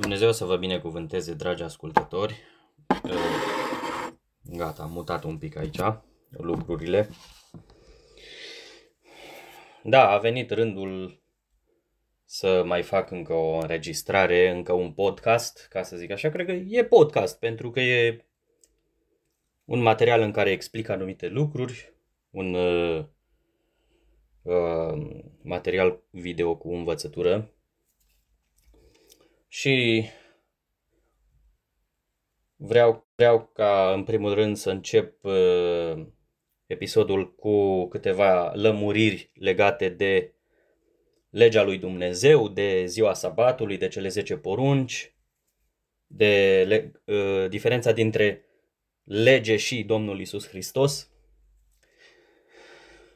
Dumnezeu să vă binecuvânteze, dragi ascultători. Gata, am mutat un pic aici lucrurile. Da, a venit rândul să mai fac încă o înregistrare, încă un podcast, ca să zic așa. Cred că e podcast, pentru că e un material în care explic anumite lucruri, un uh, uh, material video cu învățătură și vreau, vreau ca în primul rând să încep uh, episodul cu câteva lămuriri legate de legea lui Dumnezeu, de ziua sabatului, de cele 10 porunci, de le, uh, diferența dintre lege și Domnul Isus Hristos.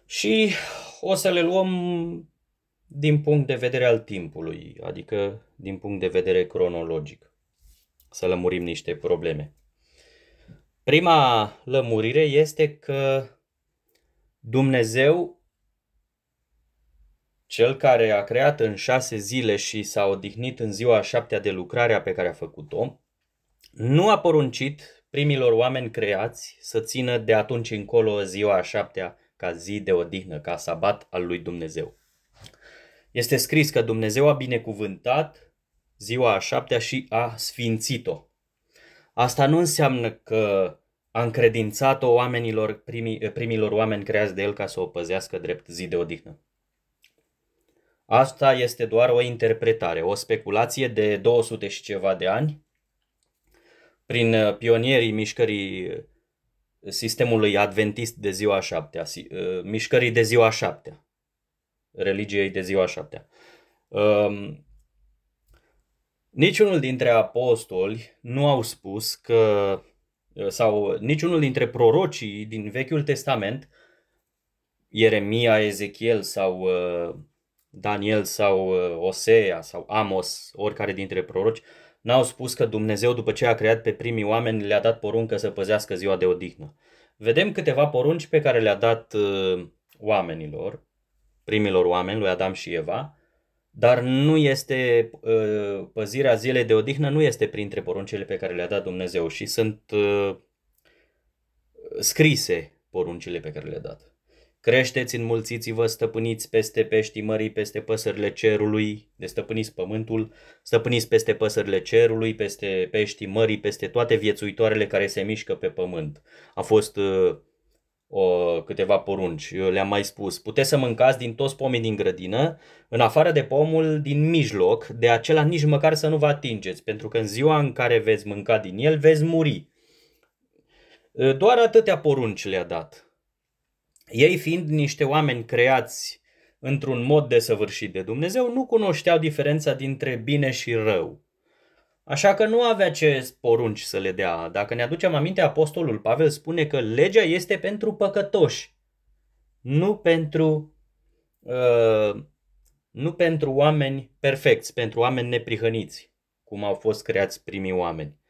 Și o să le luăm din punct de vedere al timpului, adică din punct de vedere cronologic. Să lămurim niște probleme. Prima lămurire este că Dumnezeu, cel care a creat în șase zile și s-a odihnit în ziua a șaptea de lucrarea pe care a făcut-o, nu a poruncit primilor oameni creați să țină de atunci încolo ziua a șaptea ca zi de odihnă, ca sabat al lui Dumnezeu. Este scris că Dumnezeu a binecuvântat ziua a șaptea și a sfințit-o. Asta nu înseamnă că a încredințat-o oamenilor, primii, primilor oameni creați de el ca să o păzească drept zi de odihnă. Asta este doar o interpretare, o speculație de 200 și ceva de ani prin uh, pionierii mișcării uh, sistemului adventist de ziua a șaptea, uh, mișcării de ziua a șaptea religiei de ziua șaptea. Um, niciunul dintre apostoli nu au spus că, sau niciunul dintre prorocii din Vechiul Testament, Ieremia, Ezechiel sau uh, Daniel sau uh, Osea sau Amos, oricare dintre proroci, n-au spus că Dumnezeu, după ce a creat pe primii oameni, le-a dat poruncă să păzească ziua de odihnă. Vedem câteva porunci pe care le-a dat uh, oamenilor primilor oameni, lui Adam și Eva, dar nu este uh, păzirea zilei de odihnă nu este printre poruncile pe care le-a dat Dumnezeu și sunt uh, scrise poruncile pe care le-a dat. Creșteți, înmulțiți-vă, stăpâniți peste peștii mării, peste păsările cerului, de stăpâniți pământul, stăpâniți peste păsările cerului, peste peștii mării, peste toate viețuitoarele care se mișcă pe pământ. A fost uh, o, câteva porunci. Eu le-am mai spus. Puteți să mâncați din toți pomii din grădină, în afară de pomul din mijloc, de acela nici măcar să nu vă atingeți, pentru că în ziua în care veți mânca din el, veți muri. Doar atâtea porunci le-a dat. Ei fiind niște oameni creați într-un mod desăvârșit de Dumnezeu, nu cunoșteau diferența dintre bine și rău. Așa că nu avea ce porunci să le dea. Dacă ne aducem aminte, Apostolul Pavel spune că legea este pentru păcătoși, nu pentru, uh, nu pentru oameni perfecți, pentru oameni neprihăniți, cum au fost creați primii oameni.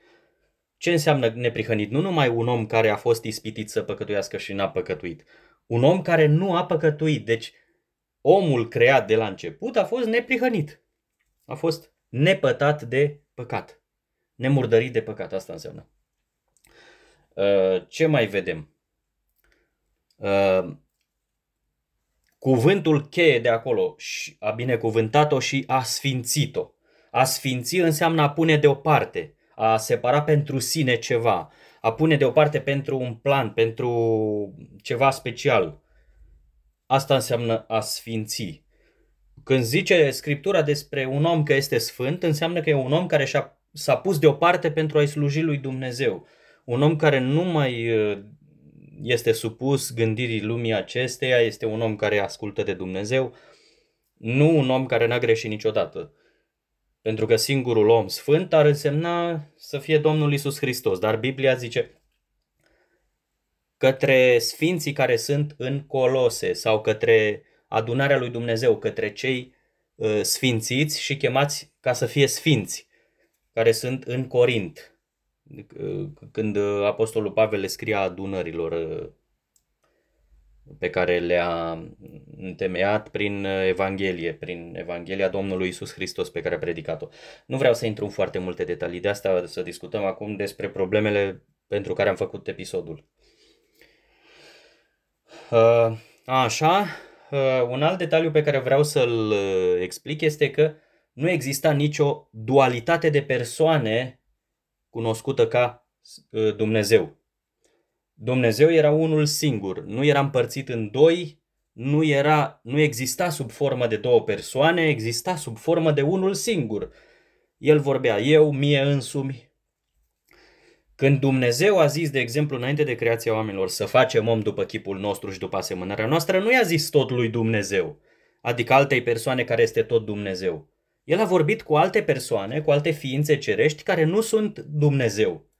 Ce înseamnă neprihănit? Nu numai un om care a fost ispitit să păcătuiască și n-a păcătuit. Un om care nu a păcătuit. Deci omul creat de la început a fost neprihănit. A fost nepătat de păcat. Nemurdărit de păcat, asta înseamnă. Uh, ce mai vedem? Uh, cuvântul cheie de acolo, a binecuvântat-o și a sfințit-o. A sfinți înseamnă a pune deoparte, a separa pentru sine ceva, a pune deoparte pentru un plan, pentru ceva special. Asta înseamnă a sfinți. Când zice Scriptura despre un om că este sfânt, înseamnă că e un om care și-a, s-a pus deoparte pentru a-i sluji lui Dumnezeu. Un om care nu mai uh, este supus gândirii lumii acesteia, este un om care ascultă de Dumnezeu, nu un om care n-a greșit niciodată. Pentru că singurul om sfânt ar însemna să fie Domnul Isus Hristos. Dar Biblia zice către sfinții care sunt în Colose sau către adunarea lui Dumnezeu către cei uh, sfințiți și chemați ca să fie sfinți, care sunt în Corint. Uh, când uh, Apostolul Pavel le scria adunărilor pe care le-a întemeiat prin Evanghelie, prin Evanghelia Domnului Isus Hristos pe care a predicat-o. Nu vreau să intru în foarte multe detalii de asta, să discutăm acum despre problemele pentru care am făcut episodul. Uh, așa, uh, un alt detaliu pe care vreau să-l uh, explic este că nu exista nicio dualitate de persoane cunoscută ca Dumnezeu. Dumnezeu era unul singur, nu era împărțit în doi, nu, era, nu exista sub formă de două persoane, exista sub formă de unul singur. El vorbea eu, mie însumi. Când Dumnezeu a zis, de exemplu, înainte de creația oamenilor, să facem om după chipul nostru și după asemănarea noastră, nu i-a zis tot lui Dumnezeu, adică altei persoane care este tot Dumnezeu. El a vorbit cu alte persoane, cu alte ființe cerești care nu sunt Dumnezeu.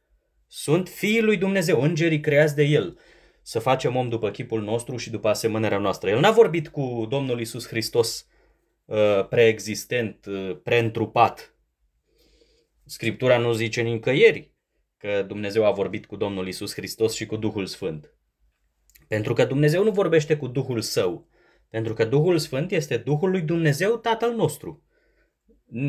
Sunt fiii lui Dumnezeu, îngerii creați de El. Să facem om după chipul nostru și după asemănarea noastră. El n-a vorbit cu Domnul Isus Hristos uh, preexistent, uh, preîntrupat. Scriptura nu zice nicăieri că Dumnezeu a vorbit cu Domnul Isus Hristos și cu Duhul Sfânt. Pentru că Dumnezeu nu vorbește cu Duhul Său. Pentru că Duhul Sfânt este Duhul lui Dumnezeu, Tatăl nostru.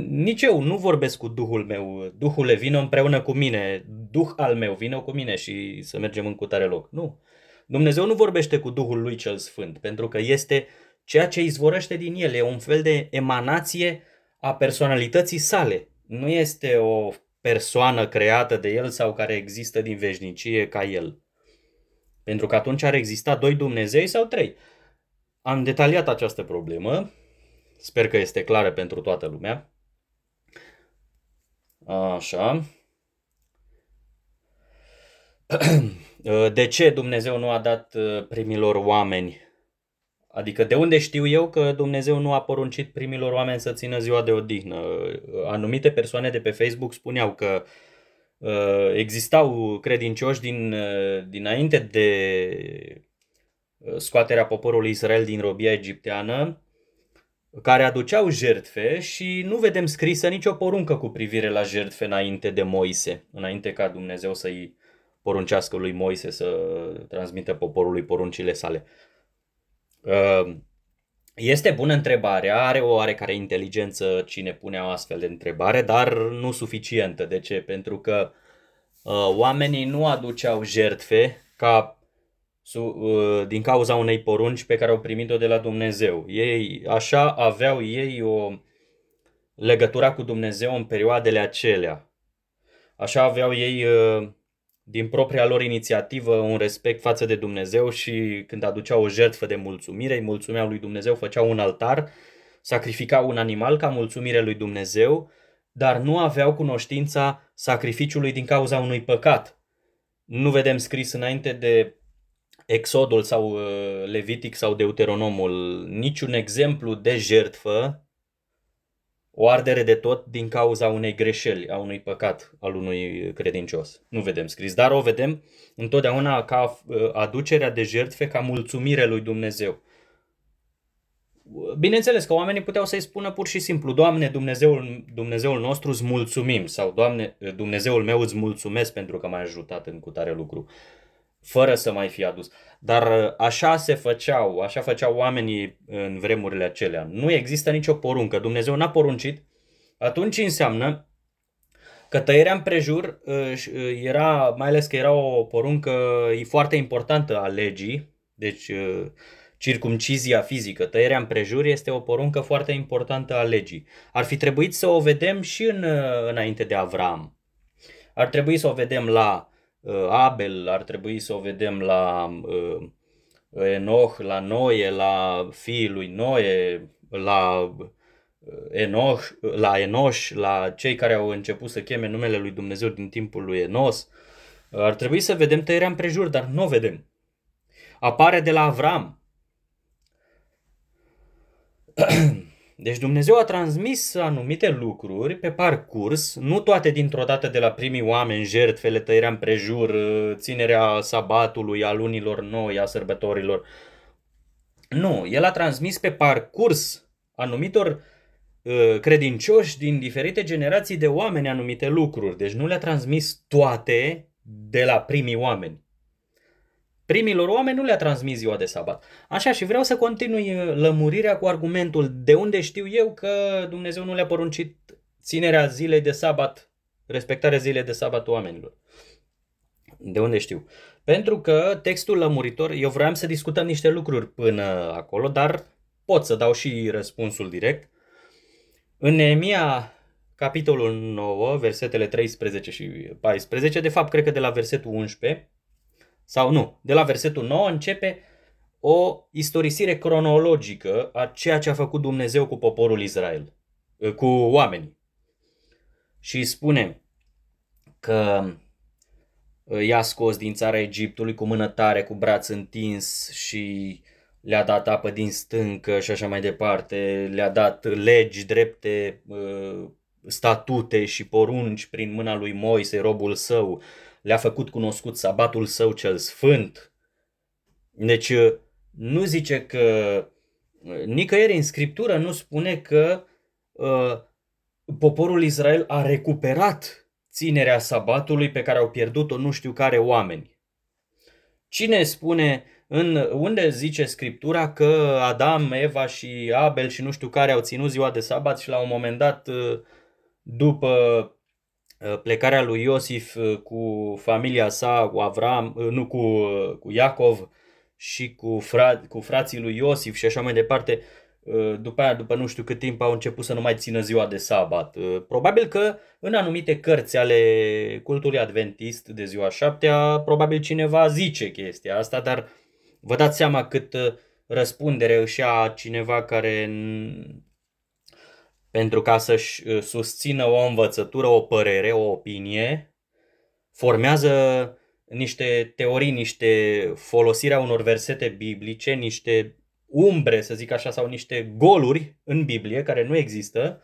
Nici eu nu vorbesc cu Duhul meu. Duhule, vină împreună cu mine. Duh al meu, vină cu mine și să mergem în cutare loc. Nu. Dumnezeu nu vorbește cu Duhul lui cel Sfânt, pentru că este ceea ce izvorăște din el. E un fel de emanație a personalității sale. Nu este o persoană creată de el sau care există din veșnicie ca el. Pentru că atunci ar exista doi Dumnezei sau trei. Am detaliat această problemă. Sper că este clară pentru toată lumea. Așa. De ce Dumnezeu nu a dat uh, primilor oameni? Adică de unde știu eu că Dumnezeu nu a poruncit primilor oameni să țină ziua de odihnă? Anumite persoane de pe Facebook spuneau că uh, existau credincioși din, uh, dinainte de scoaterea poporului Israel din robia egipteană care aduceau jertfe și nu vedem scrisă nicio poruncă cu privire la jertfe înainte de Moise, înainte ca Dumnezeu să-i poruncească lui Moise să transmită poporului poruncile sale. Uh, este bună întrebarea, are o oarecare inteligență cine pune o astfel de întrebare, dar nu suficientă. De ce? Pentru că uh, oamenii nu aduceau jertfe ca Uh, din cauza unei porunci pe care au primit-o de la Dumnezeu. Ei, așa aveau ei o legătura cu Dumnezeu în perioadele acelea. Așa aveau ei uh, din propria lor inițiativă un respect față de Dumnezeu și când aduceau o jertfă de mulțumire, îi mulțumeau lui Dumnezeu, făceau un altar, sacrificau un animal ca mulțumire lui Dumnezeu, dar nu aveau cunoștința sacrificiului din cauza unui păcat. Nu vedem scris înainte de Exodul sau uh, Levitic sau Deuteronomul niciun exemplu de jertfă, o ardere de tot din cauza unei greșeli, a unui păcat al unui credincios. Nu vedem scris, dar o vedem întotdeauna ca uh, aducerea de jertfe ca mulțumire lui Dumnezeu. Bineînțeles că oamenii puteau să-i spună pur și simplu, Doamne, Dumnezeul, Dumnezeul nostru îți mulțumim sau Doamne, Dumnezeul meu îți mulțumesc pentru că m-ai ajutat în cutare lucru. Uh, fără să mai fie adus. Dar uh, așa se făceau, așa făceau oamenii în vremurile acelea. Nu există nicio poruncă. Dumnezeu n-a poruncit. Atunci înseamnă că tăierea împrejur uh, uh, era, mai ales că era o poruncă foarte importantă a legii, deci circumcizia fizică, tăierea împrejur este o poruncă foarte importantă a legii. Ar fi trebuit să o vedem și în, înainte de Avram. Ar trebui să o vedem la Uh, Abel, ar trebui să o vedem la uh, Enoch, la Noe, la fiii lui Noe, la uh, Enoch, la Enoș, la cei care au început să cheme numele lui Dumnezeu din timpul lui Enos. Ar trebui să vedem tăierea împrejur, dar nu o vedem. Apare de la Avram. Deci Dumnezeu a transmis anumite lucruri pe parcurs, nu toate dintr-o dată de la primii oameni, jertfele, tăierea împrejur, ținerea sabatului, a lunilor noi, a sărbătorilor. Nu, El a transmis pe parcurs anumitor uh, credincioși din diferite generații de oameni anumite lucruri. Deci nu le-a transmis toate de la primii oameni. Primilor oameni nu le-a transmis ziua de sabat. Așa și vreau să continui uh, lămurirea cu argumentul de unde știu eu că Dumnezeu nu le-a poruncit ținerea zilei de sabat, respectarea zilei de sabat oamenilor. De unde știu? Pentru că textul lămuritor, eu vreau să discutăm niște lucruri până acolo, dar pot să dau și răspunsul direct. În Neemia, capitolul 9, versetele 13 și 14, de fapt cred că de la versetul 11, sau nu, de la versetul 9 începe o istorisire cronologică a ceea ce a făcut Dumnezeu cu poporul Israel, cu oamenii. Și spune că i-a scos din țara Egiptului cu mână tare, cu braț întins și le-a dat apă din stâncă și așa mai departe, le-a dat legi drepte, statute și porunci prin mâna lui Moise, robul său, le-a făcut cunoscut sabatul său cel sfânt. Deci nu zice că nicăieri în scriptură nu spune că uh, poporul Israel a recuperat ținerea sabatului pe care au pierdut-o nu știu care oameni. Cine spune în unde zice scriptura că Adam, Eva și Abel și nu știu care au ținut ziua de sabat și la un moment dat după plecarea lui Iosif cu familia sa, cu Avram, nu cu, cu Iacov și cu, fra, cu frații lui Iosif și așa mai departe, Uh, după aia, după nu știu cât timp, au început să nu mai țină ziua de sabat. Uh, probabil că în anumite cărți ale cultului adventist de ziua șaptea, probabil cineva zice chestia asta, dar vă dați seama cât uh, răspundere își ia cineva care pentru ca să-și susțină o învățătură, o părere, o opinie, formează niște teorii, niște folosirea unor versete biblice, niște umbre, să zic așa, sau niște goluri în Biblie care nu există,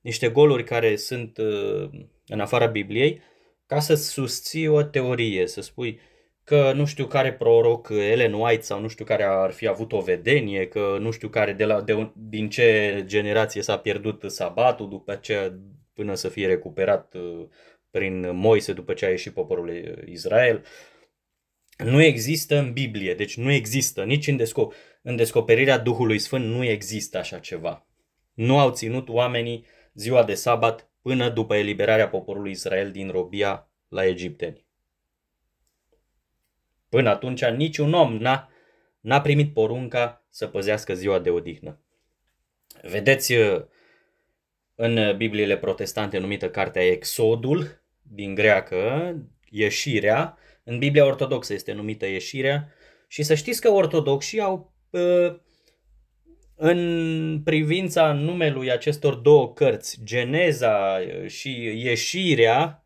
niște goluri care sunt uh, în afara Bibliei, ca să susții o teorie, să spui că nu știu care proroc, Ellen White sau nu știu care ar fi avut o vedenie, că nu știu care de la, de, din ce generație s-a pierdut sabatul după ce până să fie recuperat uh, prin Moise după ce a ieșit poporul Israel. Nu există în Biblie, deci nu există nici în descoperire în descoperirea Duhului Sfânt nu există așa ceva. Nu au ținut oamenii ziua de sabat până după eliberarea poporului Israel din robia la egipteni. Până atunci niciun om n-a, n-a primit porunca să păzească ziua de odihnă. Vedeți uh, în Bibliile protestante numită cartea Exodul, din greacă, ieșirea, în Biblia ortodoxă este numită ieșirea și să știți că ortodoxii au în privința numelui acestor două cărți, Geneza și Ieșirea,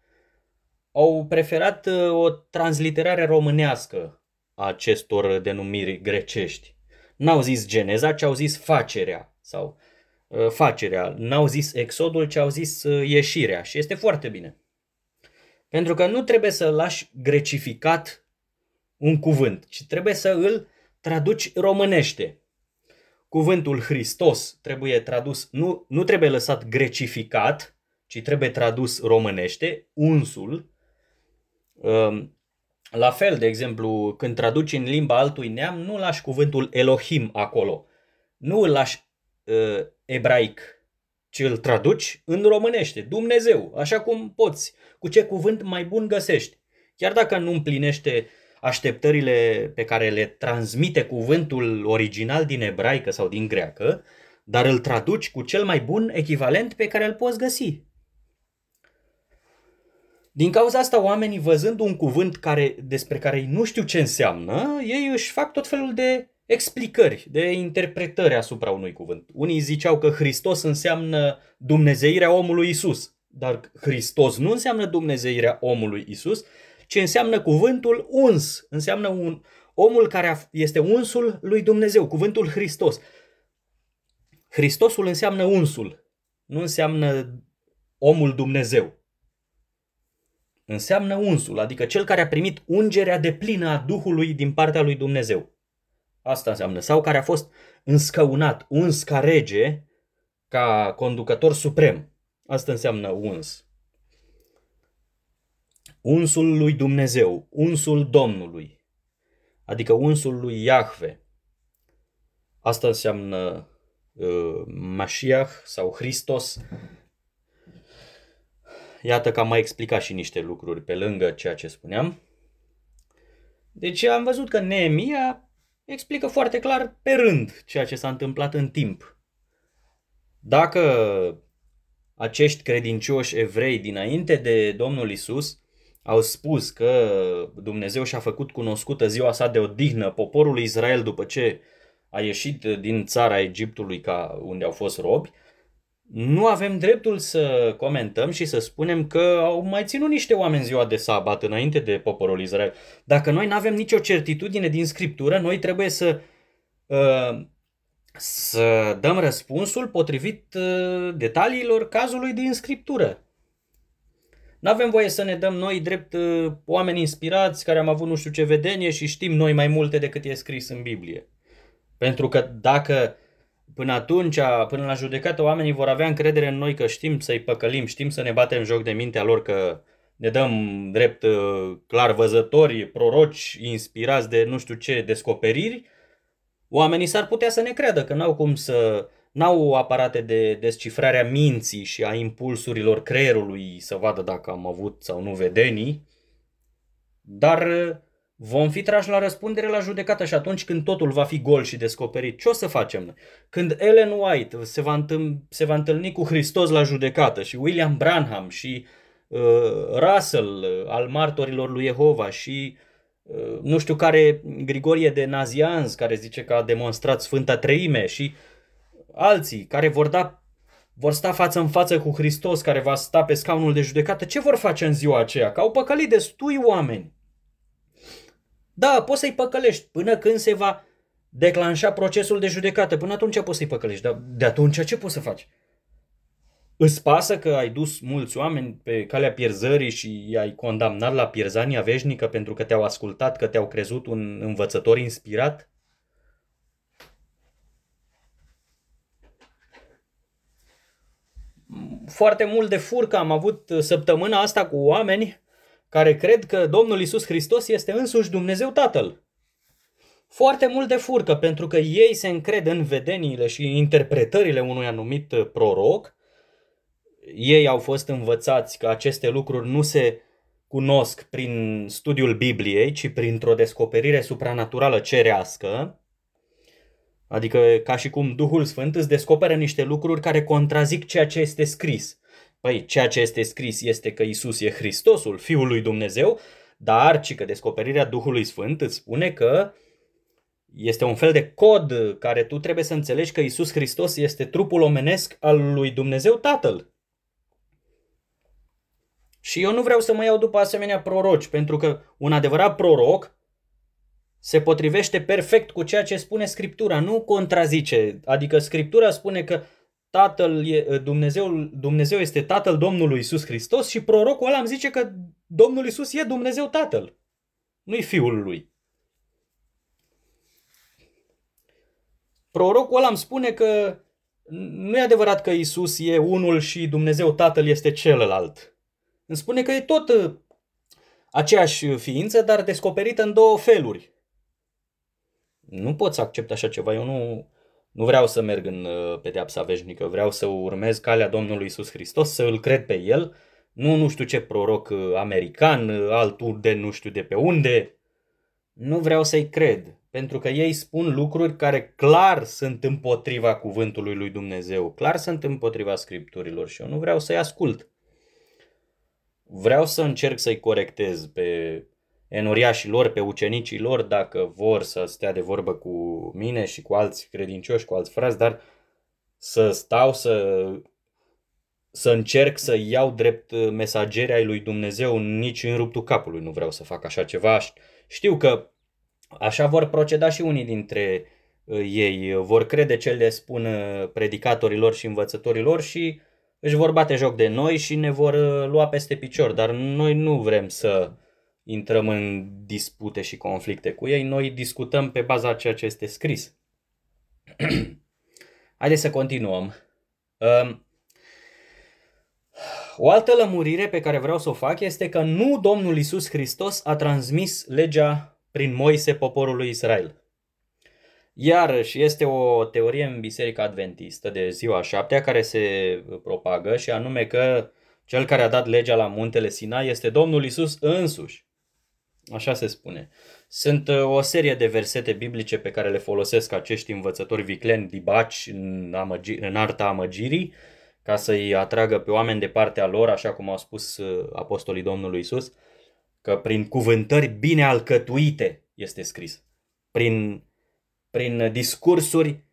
au preferat uh, o transliterare românească a acestor denumiri grecești. N-au zis Geneza, ci au zis facerea sau uh, facerea. N-au zis exodul, ci au zis uh, ieșirea și este foarte bine. Pentru că nu trebuie să lași grecificat un cuvânt, ci trebuie să îl traduci românește. Cuvântul Hristos trebuie tradus, nu, nu trebuie lăsat grecificat, ci trebuie tradus românește, unsul. Um, la fel, de exemplu, când traduci în limba altui neam, nu lași cuvântul Elohim acolo. Nu îl lași uh, ebraic, ci îl traduci în românește, Dumnezeu, așa cum poți, cu ce cuvânt mai bun găsești. Chiar dacă nu împlinește așteptările pe care le transmite cuvântul original din ebraică sau din greacă, dar îl traduci cu cel mai bun echivalent pe care îl poți găsi. Din cauza asta, oamenii văzând un cuvânt care, despre care ei nu știu ce înseamnă, ei își fac tot felul de explicări, de interpretări asupra unui cuvânt. Unii ziceau că Hristos înseamnă dumnezeirea omului Isus, dar Hristos nu înseamnă dumnezeirea omului Isus, ce înseamnă cuvântul uns. Înseamnă un, omul care este unsul lui Dumnezeu, cuvântul Hristos. Hristosul înseamnă unsul, nu înseamnă omul Dumnezeu. Înseamnă unsul, adică cel care a primit ungerea de plină a Duhului din partea lui Dumnezeu. Asta înseamnă. Sau care a fost înscăunat, uns ca rege, ca conducător suprem. Asta înseamnă uns unsul lui Dumnezeu, unsul Domnului. adică unsul lui Iahve. Asta înseamnă uh, Mashiach sau Hristos. Iată că am mai explicat și niște lucruri pe lângă ceea ce spuneam. Deci am văzut că Neemia explică foarte clar pe rând ceea ce s-a întâmplat în timp. Dacă acești credincioși evrei dinainte de Domnul Isus au spus că Dumnezeu și-a făcut cunoscută ziua sa de odihnă poporului Israel după ce a ieșit din țara Egiptului ca unde au fost robi, nu avem dreptul să comentăm și să spunem că au mai ținut niște oameni ziua de sabat înainte de poporul Israel. Dacă noi nu avem nicio certitudine din Scriptură, noi trebuie să, uh, să dăm răspunsul potrivit uh, detaliilor cazului din Scriptură. Nu avem voie să ne dăm noi drept uh, oameni inspirați care am avut nu știu ce vedenie și știm noi mai multe decât e scris în Biblie. Pentru că dacă până atunci, până la judecată, oamenii vor avea încredere în noi că știm să-i păcălim, știm să ne batem joc de mintea lor, că ne dăm drept uh, clar văzători, proroci, inspirați de nu știu ce descoperiri, oamenii s-ar putea să ne creadă că n-au cum să n-au aparate de descifrare a minții și a impulsurilor creierului să vadă dacă am avut sau nu vedenii, dar uh, vom fi trași la răspundere la judecată și atunci când totul va fi gol și descoperit, ce o să facem? Când Ellen White se va, întâlni, se va întâlni cu Hristos la judecată și William Branham și uh, Russell uh, al martorilor lui Jehova și uh, nu știu care Grigorie de Nazianz care zice că a demonstrat Sfânta Treime și alții care vor da vor sta față în față cu Hristos care va sta pe scaunul de judecată, ce vor face în ziua aceea? Că au păcălit destui oameni. Da, poți să-i păcălești până când se va declanșa procesul de judecată. Până atunci poți să-i păcălești, dar de atunci ce poți să faci? Îți pasă că ai dus mulți oameni pe calea pierzării și i-ai condamnat la pierzania veșnică pentru că te-au ascultat, că te-au crezut un învățător inspirat? Foarte mult de furcă am avut săptămâna asta cu oameni care cred că Domnul Isus Hristos este însuși Dumnezeu Tatăl. Foarte mult de furcă, pentru că ei se încred în vedeniile și interpretările unui anumit proroc. Ei au fost învățați că aceste lucruri nu se cunosc prin studiul Bibliei, ci printr-o descoperire supranaturală cerească, adică ca și cum Duhul Sfânt îți descoperă niște lucruri care contrazic ceea ce este scris. Păi, ceea ce este scris este că Isus e Hristosul, Fiul lui Dumnezeu, dar ci că descoperirea Duhului Sfânt îți spune că este un fel de cod care tu trebuie să înțelegi că Isus Hristos este trupul omenesc al lui Dumnezeu Tatăl. Și eu nu vreau să mă iau după asemenea proroci, pentru că un adevărat proroc se potrivește perfect cu ceea ce spune Scriptura, nu contrazice. Adică Scriptura spune că Tatăl e, Dumnezeu, Dumnezeu este Tatăl Domnului Isus Hristos și prorocul ăla îmi zice că Domnul Isus e Dumnezeu Tatăl. Nu-i Fiul lui. Prorocul ăla îmi spune că nu e adevărat că Isus e unul și Dumnezeu Tatăl este celălalt. Îmi spune că e tot uh, aceeași ființă, dar descoperită în două feluri. Nu pot să accept așa ceva. Eu nu, nu vreau să merg în uh, pedeapsa veșnică, vreau să urmez calea Domnului Isus Hristos, să îl cred pe El, nu nu știu ce proroc uh, american, uh, altul de nu știu de pe unde. Nu vreau să-i cred, pentru că ei spun lucruri care clar sunt împotriva cuvântului lui Dumnezeu, clar sunt împotriva scripturilor și eu nu vreau să-i ascult. Vreau să încerc să-i corectez pe enoriașii lor, pe ucenicii lor, dacă vor să stea de vorbă cu mine și cu alți credincioși, cu alți frați, dar să stau să, să încerc să iau drept mesageri ai lui Dumnezeu nici în ruptul capului. Nu vreau să fac așa ceva. Știu că așa vor proceda și unii dintre uh, ei. Vor crede ce le spun uh, predicatorilor și învățătorilor și își vor bate joc de noi și ne vor uh, lua peste picior. Dar noi nu vrem să intrăm în dispute și conflicte cu ei, noi discutăm pe baza ceea ce este scris. Haideți să continuăm. Um, o altă lămurire pe care vreau să o fac este că nu Domnul Isus Hristos a transmis legea prin Moise poporului Israel. Iarăși este o teorie în Biserica Adventistă de ziua șaptea care se propagă și anume că cel care a dat legea la muntele Sinai este Domnul Isus însuși. Așa se spune. Sunt uh, o serie de versete biblice pe care le folosesc acești învățători vicleni dibaci în, amăgi, în arta amăgirii ca să-i atragă pe oameni de partea lor, așa cum au spus uh, apostolii Domnului Isus, că prin cuvântări bine alcătuite este scris. Prin, prin discursuri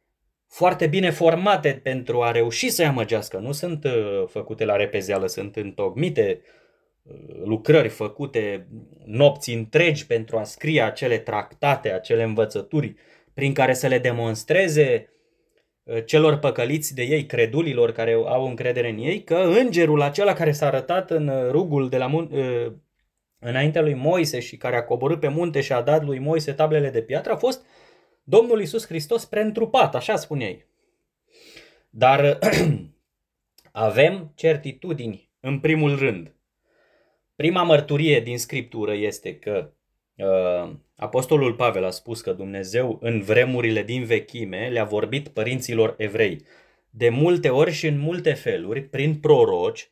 foarte bine formate pentru a reuși să-i amăgească. Nu sunt uh, făcute la repezeală, sunt întocmite uh, lucrări făcute nopți întregi pentru a scrie acele tractate, acele învățături prin care să le demonstreze uh, celor păcăliți de ei, credulilor care au încredere în ei, că îngerul acela care s-a arătat în rugul de la mun- înaintea lui Moise și care a coborât pe munte și a dat lui Moise tablele de piatră a fost Domnul Isus Hristos preîntrupat, așa spune ei. Dar avem certitudini în primul rând. Prima mărturie din Scriptură este că uh, Apostolul Pavel a spus că Dumnezeu în vremurile din vechime le-a vorbit părinților evrei de multe ori și în multe feluri, prin proroci,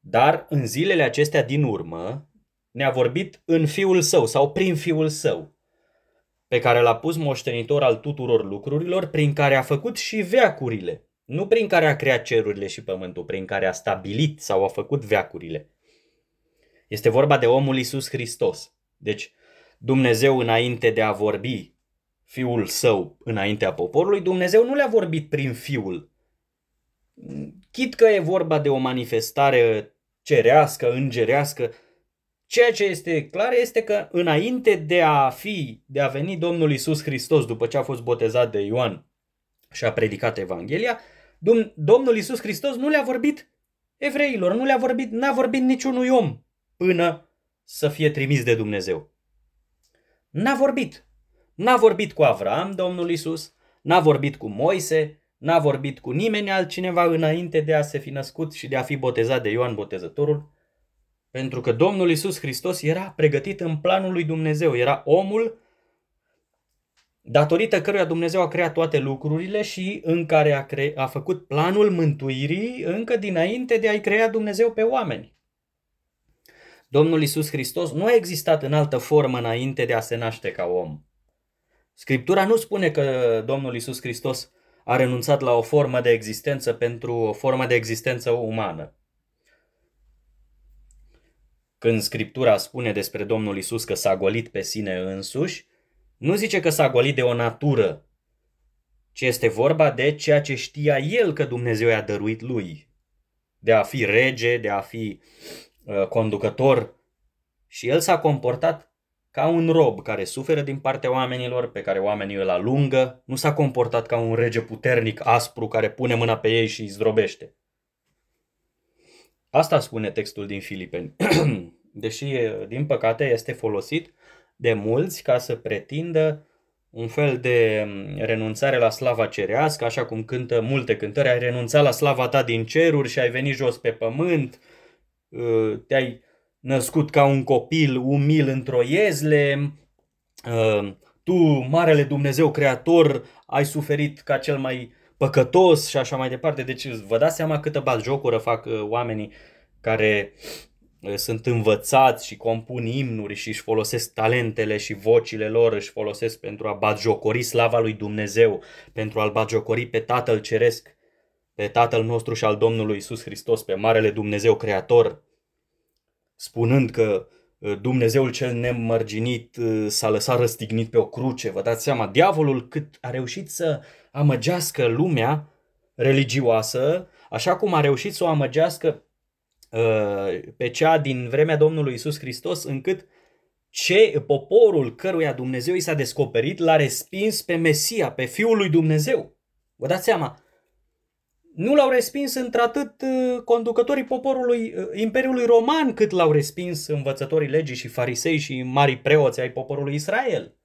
dar în zilele acestea din urmă ne-a vorbit în Fiul Său sau prin Fiul Său, pe care l-a pus moștenitor al tuturor lucrurilor, prin care a făcut și veacurile, nu prin care a creat cerurile și pământul, prin care a stabilit sau a făcut veacurile. Este vorba de omul Isus Hristos. Deci, Dumnezeu înainte de a vorbi Fiul Său înaintea poporului, Dumnezeu nu le-a vorbit prin Fiul. Chit că e vorba de o manifestare cerească, îngerească, Ceea ce este clar este că înainte de a fi, de a veni Domnul Isus Hristos după ce a fost botezat de Ioan și a predicat Evanghelia, Domnul Isus Hristos nu le-a vorbit evreilor, nu le-a vorbit, n-a vorbit niciunui om până să fie trimis de Dumnezeu. N-a vorbit. N-a vorbit cu Avram, Domnul Isus, n-a vorbit cu Moise, n-a vorbit cu nimeni altcineva înainte de a se fi născut și de a fi botezat de Ioan Botezătorul, pentru că Domnul Isus Hristos era pregătit în planul lui Dumnezeu, era omul datorită căruia Dumnezeu a creat toate lucrurile și în care a, cre- a făcut planul mântuirii încă dinainte de a-i crea Dumnezeu pe oameni. Domnul Isus Hristos nu a existat în altă formă înainte de a se naște ca om. Scriptura nu spune că Domnul Isus Hristos a renunțat la o formă de existență pentru o formă de existență umană. Când Scriptura spune despre Domnul Isus că s-a golit pe sine însuși, nu zice că s-a golit de o natură, ci este vorba de ceea ce știa el că Dumnezeu i-a dăruit lui. De a fi rege, de a fi uh, conducător. Și el s-a comportat ca un rob care suferă din partea oamenilor, pe care oamenii îl alungă. Nu s-a comportat ca un rege puternic, aspru, care pune mâna pe ei și îi zdrobește. Asta spune textul din Filipeni. Deși, din păcate, este folosit de mulți ca să pretindă un fel de renunțare la slava cerească, așa cum cântă multe cântări, ai renunțat la slava ta din ceruri și ai venit jos pe pământ, ă, te-ai născut ca un copil umil într-o iezle, ă, tu, Marele Dumnezeu Creator, ai suferit ca cel mai păcătos și așa mai departe. Deci vă dați seama câtă batjocură fac uh, oamenii care uh, sunt învățați și compun imnuri și își folosesc talentele și vocile lor, își folosesc pentru a batjocori slava lui Dumnezeu, pentru a-L batjocori pe Tatăl Ceresc, pe Tatăl nostru și al Domnului Isus Hristos, pe Marele Dumnezeu Creator, spunând că uh, Dumnezeul cel nemărginit s-a lăsat răstignit pe o cruce. Vă dați seama, diavolul cât a reușit să amăgească lumea religioasă, așa cum a reușit să o amăgească uh, pe cea din vremea Domnului Isus Hristos, încât ce poporul căruia Dumnezeu i s-a descoperit l-a respins pe Mesia, pe Fiul lui Dumnezeu. Vă dați seama, nu l-au respins într-atât uh, conducătorii poporului uh, Imperiului Roman, cât l-au respins învățătorii legii și farisei și mari preoți ai poporului Israel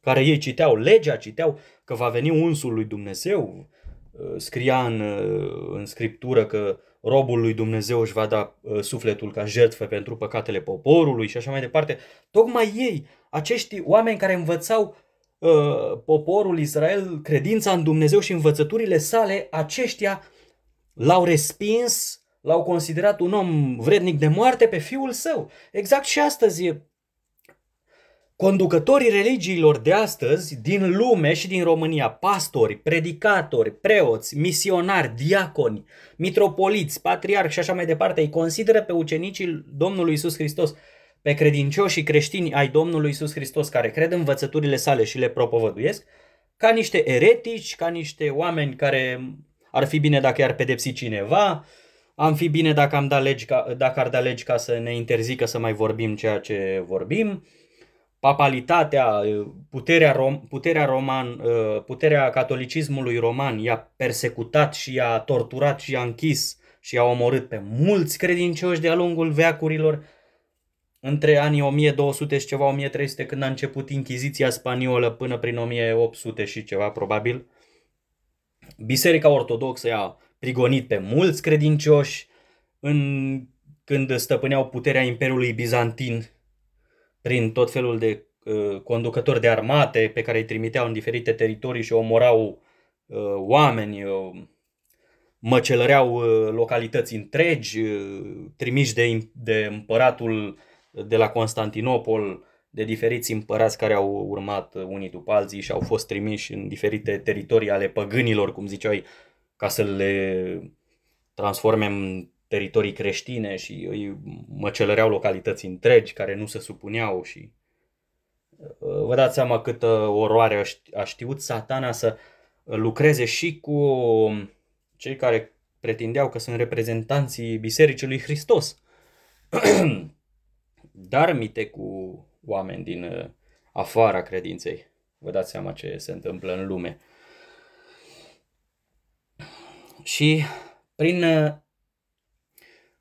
care ei citeau legea, citeau că va veni unsul lui Dumnezeu, uh, scria în, uh, în scriptură că robul lui Dumnezeu își va da uh, sufletul ca jertfă pentru păcatele poporului și așa mai departe. Tocmai ei, acești oameni care învățau uh, poporul Israel credința în Dumnezeu și învățăturile sale, aceștia l-au respins, l-au considerat un om vrednic de moarte pe fiul său. Exact și astăzi Conducătorii religiilor de astăzi, din lume și din România, pastori, predicatori, preoți, misionari, diaconi, mitropoliți, patriarhi și așa mai departe, îi consideră pe ucenicii Domnului Isus Hristos, pe credincioșii creștini ai Domnului Isus Hristos care cred în învățăturile sale și le propovăduiesc, ca niște eretici, ca niște oameni care ar fi bine dacă i-ar pedepsi cineva, am fi bine dacă, am da legi ca, dacă ar da legi ca să ne interzică să mai vorbim ceea ce vorbim, papalitatea, puterea, rom, puterea, roman, puterea catolicismului roman i-a persecutat și i-a torturat și i-a închis și i-a omorât pe mulți credincioși de-a lungul veacurilor între anii 1200 și ceva 1300 când a început Inchiziția spaniolă până prin 1800 și ceva probabil. Biserica Ortodoxă i-a prigonit pe mulți credincioși în, când stăpâneau puterea Imperiului Bizantin prin tot felul de uh, conducători de armate pe care îi trimiteau în diferite teritorii și omorau uh, oameni, uh, măcelăreau uh, localități întregi, uh, trimiși de, de împăratul de la Constantinopol, de diferiți împărați care au urmat unii după alții și au fost trimiși în diferite teritorii ale păgânilor, cum ziceau ca să le transforme în teritorii creștine și îi măcelăreau localități întregi care nu se supuneau și uh, vă dați seama câtă oroare a știut satana să lucreze și cu cei care pretindeau că sunt reprezentanții Bisericii lui Hristos. Dar mite cu oameni din uh, afara credinței. Vă dați seama ce se întâmplă în lume. Și prin uh,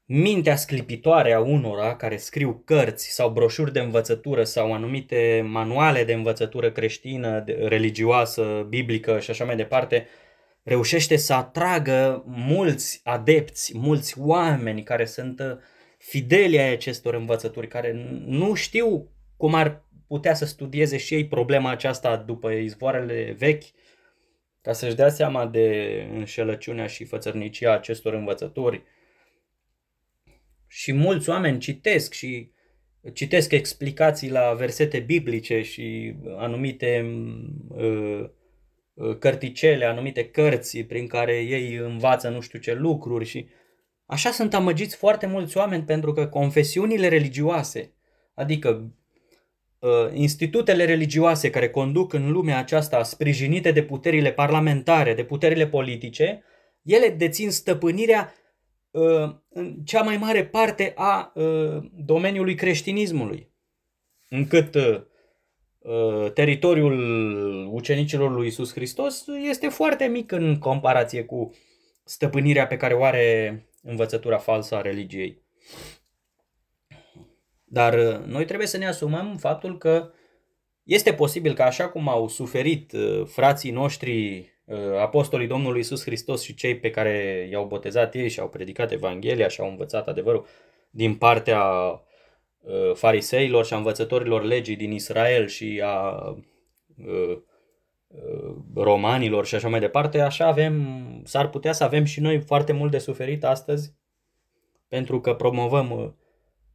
mintea sclipitoare a unora care scriu cărți sau broșuri de învățătură sau anumite manuale de învățătură creștină, religioasă, biblică și așa mai departe, reușește să atragă mulți adepți, mulți oameni care sunt uh, fideli ai acestor învățături, care nu știu cum ar putea să studieze și ei problema aceasta după izvoarele vechi, ca să-și dea seama de înșelăciunea și fățărnicia acestor învățători, și mulți oameni citesc și citesc explicații la versete biblice și anumite uh, uh, cărticele, anumite cărți prin care ei învață nu știu ce lucruri și așa sunt amăgiți foarte mulți oameni pentru că confesiunile religioase, adică uh, institutele religioase care conduc în lumea aceasta sprijinite de puterile parlamentare, de puterile politice, ele dețin stăpânirea Uh, în cea mai mare parte a uh, domeniului creștinismului, încât uh, teritoriul ucenicilor lui Isus Hristos este foarte mic în comparație cu stăpânirea pe care o are învățătura falsă a religiei. Dar noi trebuie să ne asumăm faptul că este posibil că așa cum au suferit frații noștri Uh, apostolii Domnului Isus Hristos și cei pe care i-au botezat ei și au predicat Evanghelia și au învățat adevărul din partea uh, fariseilor și a învățătorilor legii din Israel și a uh, romanilor și așa mai departe, așa avem, s-ar putea să avem și noi foarte mult de suferit astăzi pentru că promovăm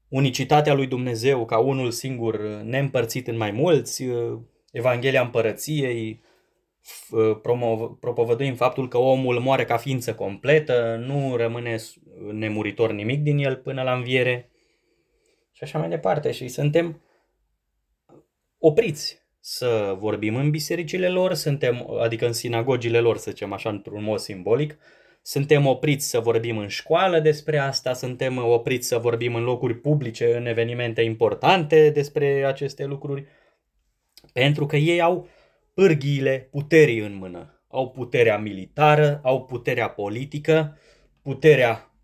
unicitatea lui Dumnezeu ca unul singur neîmpărțit în mai mulți, Evanghelia împărăției, propovăduim faptul că omul moare ca ființă completă, nu rămâne nemuritor nimic din el până la înviere și așa mai departe. Și suntem opriți să vorbim în bisericile lor, suntem, adică în sinagogile lor, să zicem așa, într-un mod simbolic, suntem opriți să vorbim în școală despre asta, suntem opriți să vorbim în locuri publice, în evenimente importante despre aceste lucruri, pentru că ei au pârghiile puterii în mână. Au puterea militară, au puterea politică, puterea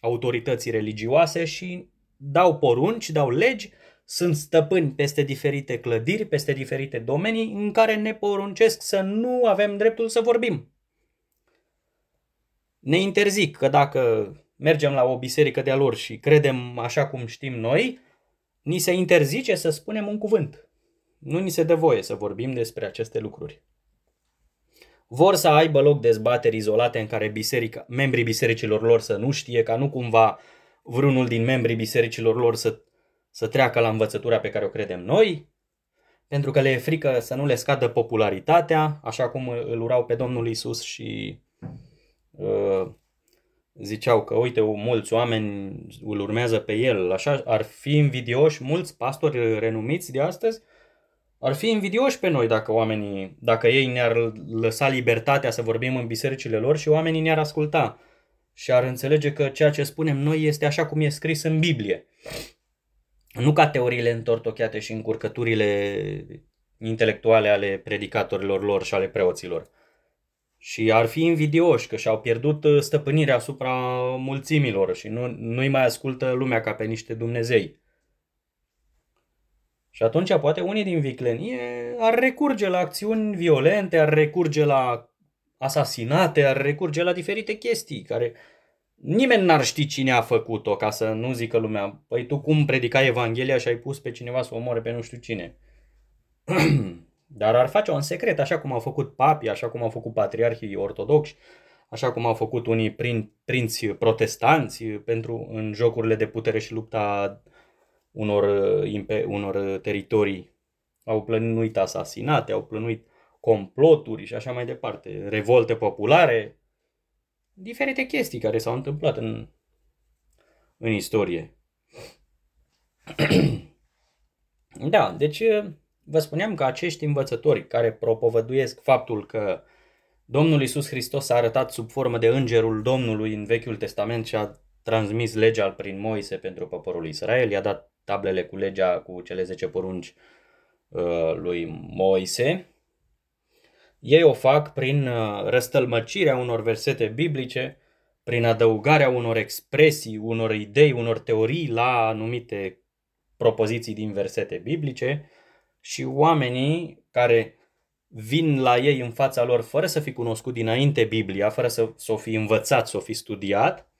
autorității religioase și dau porunci, dau legi, sunt stăpâni peste diferite clădiri, peste diferite domenii în care ne poruncesc să nu avem dreptul să vorbim. Ne interzic că dacă mergem la o biserică de-a lor și credem așa cum știm noi, ni se interzice să spunem un cuvânt. Nu ni se dă voie să vorbim despre aceste lucruri. Vor să aibă loc dezbateri izolate în care biserica, membrii bisericilor lor să nu știe, ca nu cumva vreunul din membrii bisericilor lor să, să treacă la învățătura pe care o credem noi, pentru că le e frică să nu le scadă popularitatea, așa cum îl urau pe Domnul Isus și uh, ziceau că uite, mulți oameni îl urmează pe el, așa ar fi invidioși mulți pastori renumiți de astăzi, ar fi invidioși pe noi dacă oamenii, dacă ei ne-ar lăsa libertatea să vorbim în bisericile lor și oamenii ne-ar asculta și ar înțelege că ceea ce spunem noi este așa cum e scris în Biblie. Nu ca teoriile întortocheate și încurcăturile intelectuale ale predicatorilor lor și ale preoților. Și ar fi invidioși că și-au pierdut stăpânirea asupra mulțimilor și nu, nu-i mai ascultă lumea ca pe niște Dumnezei. Și atunci poate unii din viclenie ar recurge la acțiuni violente, ar recurge la asasinate, ar recurge la diferite chestii care nimeni n-ar ști cine a făcut-o ca să nu zică lumea, păi tu cum predicai Evanghelia și ai pus pe cineva să omoare pe nu știu cine. Dar ar face-o în secret, așa cum au făcut papii, așa cum au făcut patriarhii ortodoxi, așa cum au făcut unii prin, prinți protestanți pentru în jocurile de putere și lupta unor, unor teritorii. Au plănuit asasinate, au plănuit comploturi și așa mai departe, revolte populare, diferite chestii care s-au întâmplat în, în istorie. da, deci vă spuneam că acești învățători care propovăduiesc faptul că Domnul Isus Hristos a arătat sub formă de îngerul Domnului în Vechiul Testament și a transmis legea prin Moise pentru poporul Israel, i-a dat tablele cu legea cu cele 10 porunci uh, lui Moise. Ei o fac prin uh, răstălmăcirea unor versete biblice, prin adăugarea unor expresii, unor idei, unor teorii la anumite propoziții din versete biblice și oamenii care vin la ei în fața lor fără să fi cunoscut dinainte Biblia, fără să, să o fi învățat, să o fi studiat,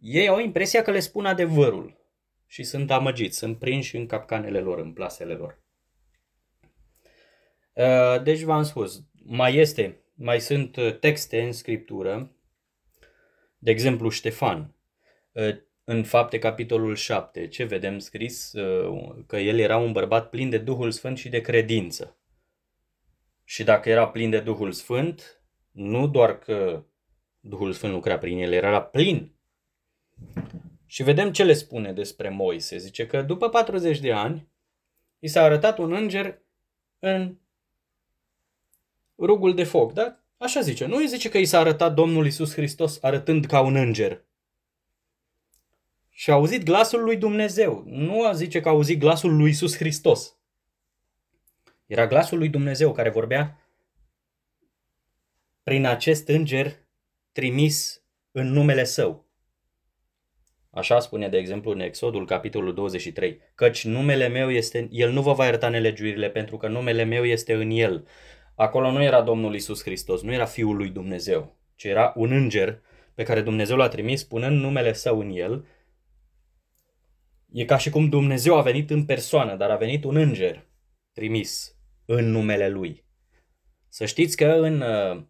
ei au impresia că le spun adevărul și sunt amăgiți, sunt prinși în capcanele lor, în plasele lor. Uh, deci v-am spus, mai este, mai sunt uh, texte în scriptură, de exemplu Ștefan, uh, în fapte capitolul 7, ce vedem scris? Că el era un bărbat plin de Duhul Sfânt și de credință. Și dacă era plin de Duhul Sfânt, nu doar că Duhul Sfânt lucra prin el, era plin. Și vedem ce le spune despre Moise. Zice că după 40 de ani i s-a arătat un înger în rugul de foc, da? Așa zice. Nu îi zice că i s-a arătat Domnul Isus Hristos arătând ca un înger. Și a auzit glasul lui Dumnezeu. Nu a zice că a auzit glasul lui Isus Hristos. Era glasul lui Dumnezeu care vorbea prin acest înger trimis în numele său. Așa spune, de exemplu, în Exodul, capitolul 23, căci numele meu este, el nu vă va ierta nelegiuirile pentru că numele meu este în el. Acolo nu era Domnul Isus Hristos, nu era Fiul lui Dumnezeu, ci era un înger pe care Dumnezeu l-a trimis spunând numele său în el. E ca și cum Dumnezeu a venit în persoană, dar a venit un înger trimis în numele lui. Să știți că în uh,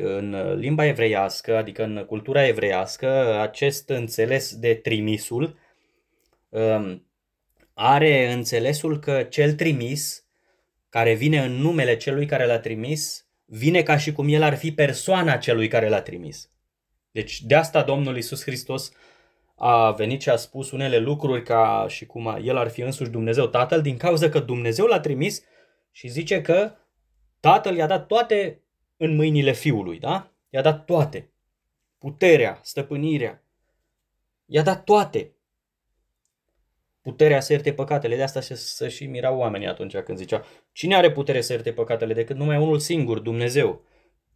în limba evreiască, adică în cultura evreiască, acest înțeles de trimisul um, are înțelesul că cel trimis, care vine în numele celui care l-a trimis, vine ca și cum el ar fi persoana celui care l-a trimis. Deci de asta Domnul Isus Hristos a venit și a spus unele lucruri ca și cum el ar fi însuși Dumnezeu Tatăl, din cauza că Dumnezeu l-a trimis și zice că Tatăl i-a dat toate în mâinile Fiului, da? I-a dat toate. Puterea, stăpânirea. I-a dat toate. Puterea să ierte păcatele. De asta să, să și mirau oamenii atunci când zicea cine are putere să ierte păcatele decât numai unul singur, Dumnezeu.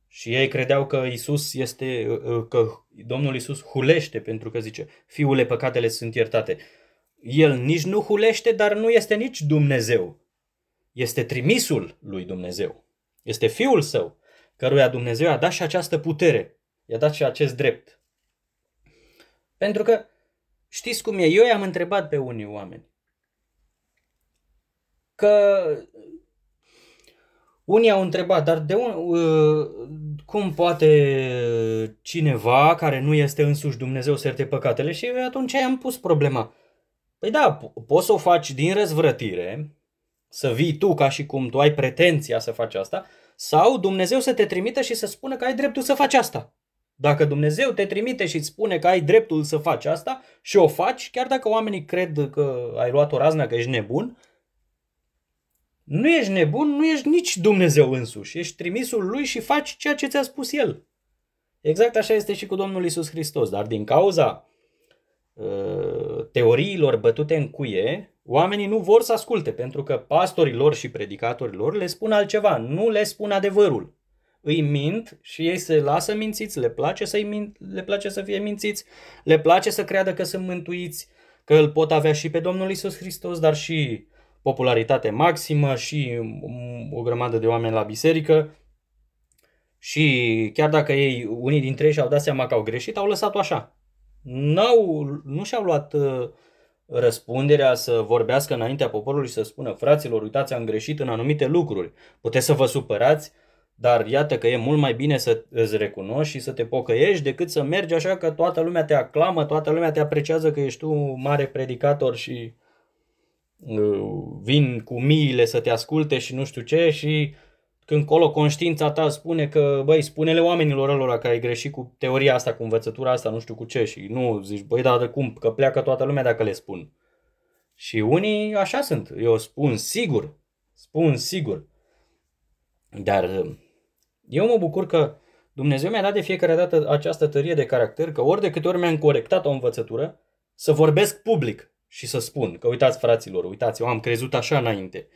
Și ei credeau că Isus este, că Domnul Isus hulește pentru că zice, fiule, păcatele sunt iertate. El nici nu hulește, dar nu este nici Dumnezeu. Este trimisul lui Dumnezeu. Este fiul său căruia Dumnezeu i-a dat și această putere, i-a dat și acest drept. Pentru că știți cum e, eu i-am întrebat pe unii oameni că unii au întrebat, dar de un, uh, cum poate cineva care nu este însuși Dumnezeu să ierte păcatele? Și atunci am pus problema. Păi da, poți să o faci din răzvrătire, să vii tu ca și cum tu ai pretenția să faci asta, sau Dumnezeu să te trimită și să spună că ai dreptul să faci asta. Dacă Dumnezeu te trimite și îți spune că ai dreptul să faci asta și o faci, chiar dacă oamenii cred că ai luat o raznă, că ești nebun, nu ești nebun, nu ești nici Dumnezeu însuși. Ești trimisul lui și faci ceea ce ți-a spus el. Exact așa este și cu Domnul Isus Hristos. Dar din cauza uh, teoriilor bătute în cuie, oamenii nu vor să asculte, pentru că pastorii lor și predicatorii lor le spun altceva, nu le spun adevărul. Îi mint și ei se lasă mințiți, le place, să mint, le place să fie mințiți, le place să creadă că sunt mântuiți, că îl pot avea și pe Domnul Isus Hristos, dar și popularitate maximă și o grămadă de oameni la biserică și chiar dacă ei, unii dintre ei și-au dat seama că au greșit, au lăsat-o așa. N-au, nu și-au luat uh, răspunderea să vorbească înaintea poporului și să spună fraților, uitați, am greșit în anumite lucruri. Puteți să vă supărați, dar iată că e mult mai bine să îți recunoști și să te pocăiești decât să mergi așa că toată lumea te aclamă, toată lumea te apreciază că ești tu mare predicator și vin cu miile să te asculte și nu știu ce și când colo conștiința ta spune că, băi, spune-le oamenilor lor că ai greșit cu teoria asta, cu învățătura asta, nu știu cu ce și nu zici, băi, dar de cum, că pleacă toată lumea dacă le spun. Și unii așa sunt, eu spun sigur, spun sigur. Dar eu mă bucur că Dumnezeu mi-a dat de fiecare dată această tărie de caracter, că ori de câte ori mi-am corectat o învățătură, să vorbesc public, și să spun că uitați fraților, uitați, eu am crezut așa înainte.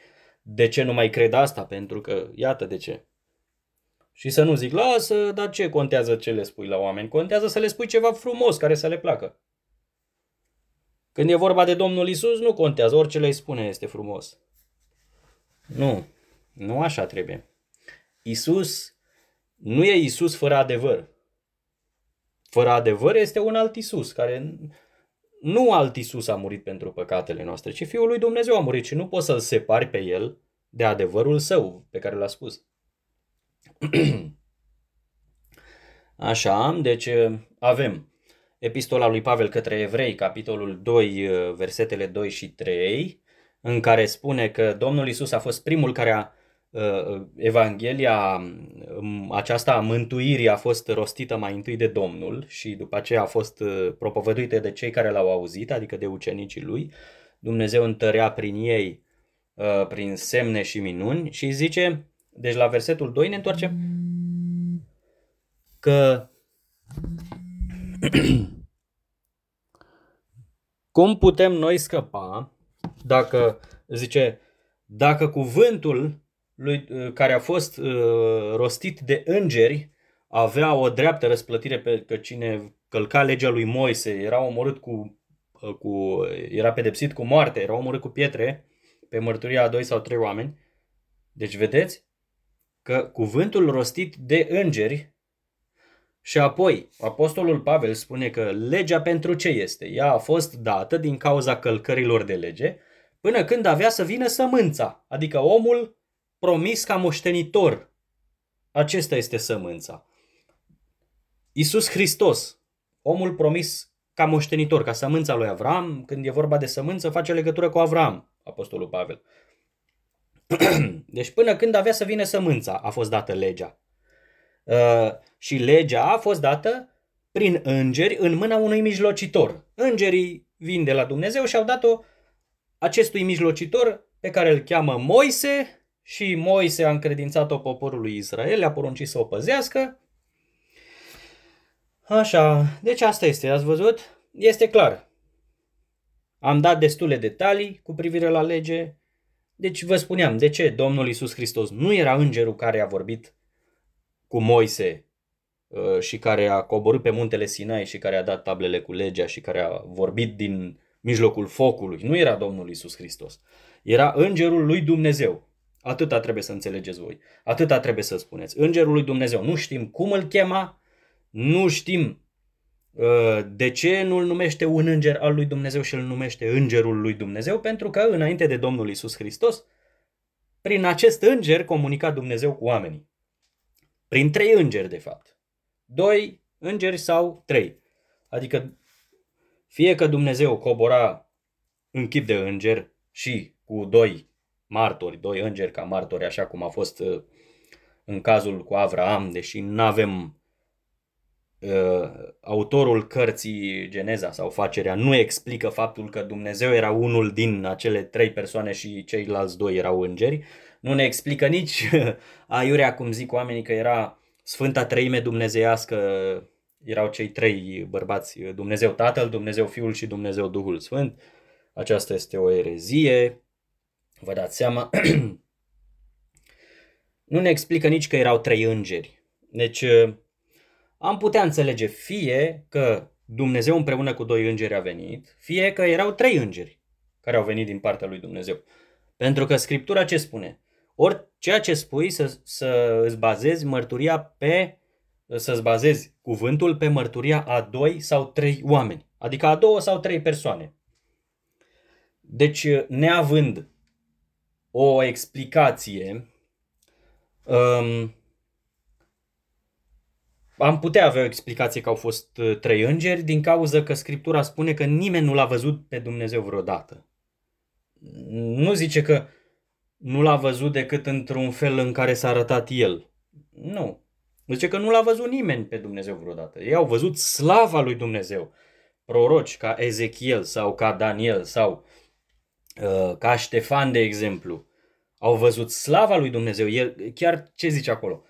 De ce nu mai cred asta? Pentru că iată de ce. Și să nu zic, lasă, dar ce contează ce le spui la oameni? Contează să le spui ceva frumos care să le placă. Când e vorba de Domnul Isus, nu contează, orice le spune este frumos. Nu, nu așa trebuie. Isus nu e Isus fără adevăr. Fără adevăr este un alt Isus care nu alt Isus a murit pentru păcatele noastre, ci Fiul lui Dumnezeu a murit și nu poți să-l separi pe el de adevărul său pe care l-a spus. Așa, deci avem epistola lui Pavel către evrei, capitolul 2, versetele 2 și 3, în care spune că Domnul Isus a fost primul care a Uh, Evanghelia um, aceasta a mântuirii a fost rostită mai întâi de Domnul și după aceea a fost uh, propovăduită de cei care l-au auzit, adică de ucenicii lui. Dumnezeu întărea prin ei, uh, prin semne și minuni și zice, deci la versetul 2 ne întoarcem, că cum putem noi scăpa dacă, zice, dacă cuvântul lui, uh, care a fost uh, rostit de îngeri avea o dreaptă răsplătire pe că cine călca legea lui Moise era omorât cu, uh, cu era pedepsit cu moarte, era omorât cu pietre pe mărturia a doi sau trei oameni. Deci vedeți că cuvântul rostit de îngeri și apoi apostolul Pavel spune că legea pentru ce este? Ea a fost dată din cauza călcărilor de lege până când avea să vină sămânța, adică omul promis ca moștenitor. Acesta este sămânța. Iisus Hristos, omul promis ca moștenitor, ca sămânța lui Avram, când e vorba de sămânță, face legătură cu Avram, Apostolul Pavel. Deci până când avea să vină sămânța, a fost dată legea. Uh, și legea a fost dată prin îngeri în mâna unui mijlocitor. Îngerii vin de la Dumnezeu și au dat-o acestui mijlocitor pe care îl cheamă Moise și Moise a încredințat-o poporului Israel, le-a poruncit să o păzească. Așa, deci asta este, ați văzut? Este clar. Am dat destule detalii cu privire la lege. Deci vă spuneam, de ce Domnul Isus Hristos nu era îngerul care a vorbit cu Moise uh, și care a coborât pe muntele Sinai și care a dat tablele cu legea și care a vorbit din mijlocul focului. Nu era Domnul Isus Hristos. Era îngerul lui Dumnezeu. Atâta trebuie să înțelegeți voi. Atâta trebuie să spuneți. Îngerul lui Dumnezeu. Nu știm cum îl chema, nu știm Uh, de ce nu-l numește un înger al lui Dumnezeu și îl numește îngerul lui Dumnezeu? Pentru că înainte de Domnul Isus Hristos, prin acest înger comunica Dumnezeu cu oamenii. Prin trei îngeri, de fapt. Doi îngeri sau trei. Adică fie că Dumnezeu cobora în chip de înger și cu doi martori, doi îngeri ca martori, așa cum a fost uh, în cazul cu Avraam, deși nu avem uh, autorul cărții Geneza sau Facerea nu explică faptul că Dumnezeu era unul din acele trei persoane și ceilalți doi erau îngeri. Nu ne explică nici aiurea, cum zic oamenii, că era Sfânta Treime Dumnezeiască, erau cei trei bărbați, Dumnezeu Tatăl, Dumnezeu Fiul și Dumnezeu Duhul Sfânt. Aceasta este o erezie, vă dați seama. nu ne explică nici că erau trei îngeri. Deci am putea înțelege fie că Dumnezeu împreună cu doi îngeri a venit, fie că erau trei îngeri care au venit din partea lui Dumnezeu. Pentru că Scriptura ce spune? Ori ceea ce spui să, să îți bazezi mărturia pe, să-ți bazezi cuvântul pe mărturia a doi sau trei oameni. Adică a două sau trei persoane. Deci, neavând o explicație, um, am putea avea o explicație că au fost uh, trei îngeri din cauza că Scriptura spune că nimeni nu l-a văzut pe Dumnezeu vreodată. Nu zice că nu l-a văzut decât într-un fel în care s-a arătat el. Nu. Zice că nu l-a văzut nimeni pe Dumnezeu vreodată. Ei au văzut slava lui Dumnezeu. Proroci ca Ezechiel sau ca Daniel sau uh, ca Ștefan, de exemplu, au văzut slava lui Dumnezeu. El, chiar ce zice acolo?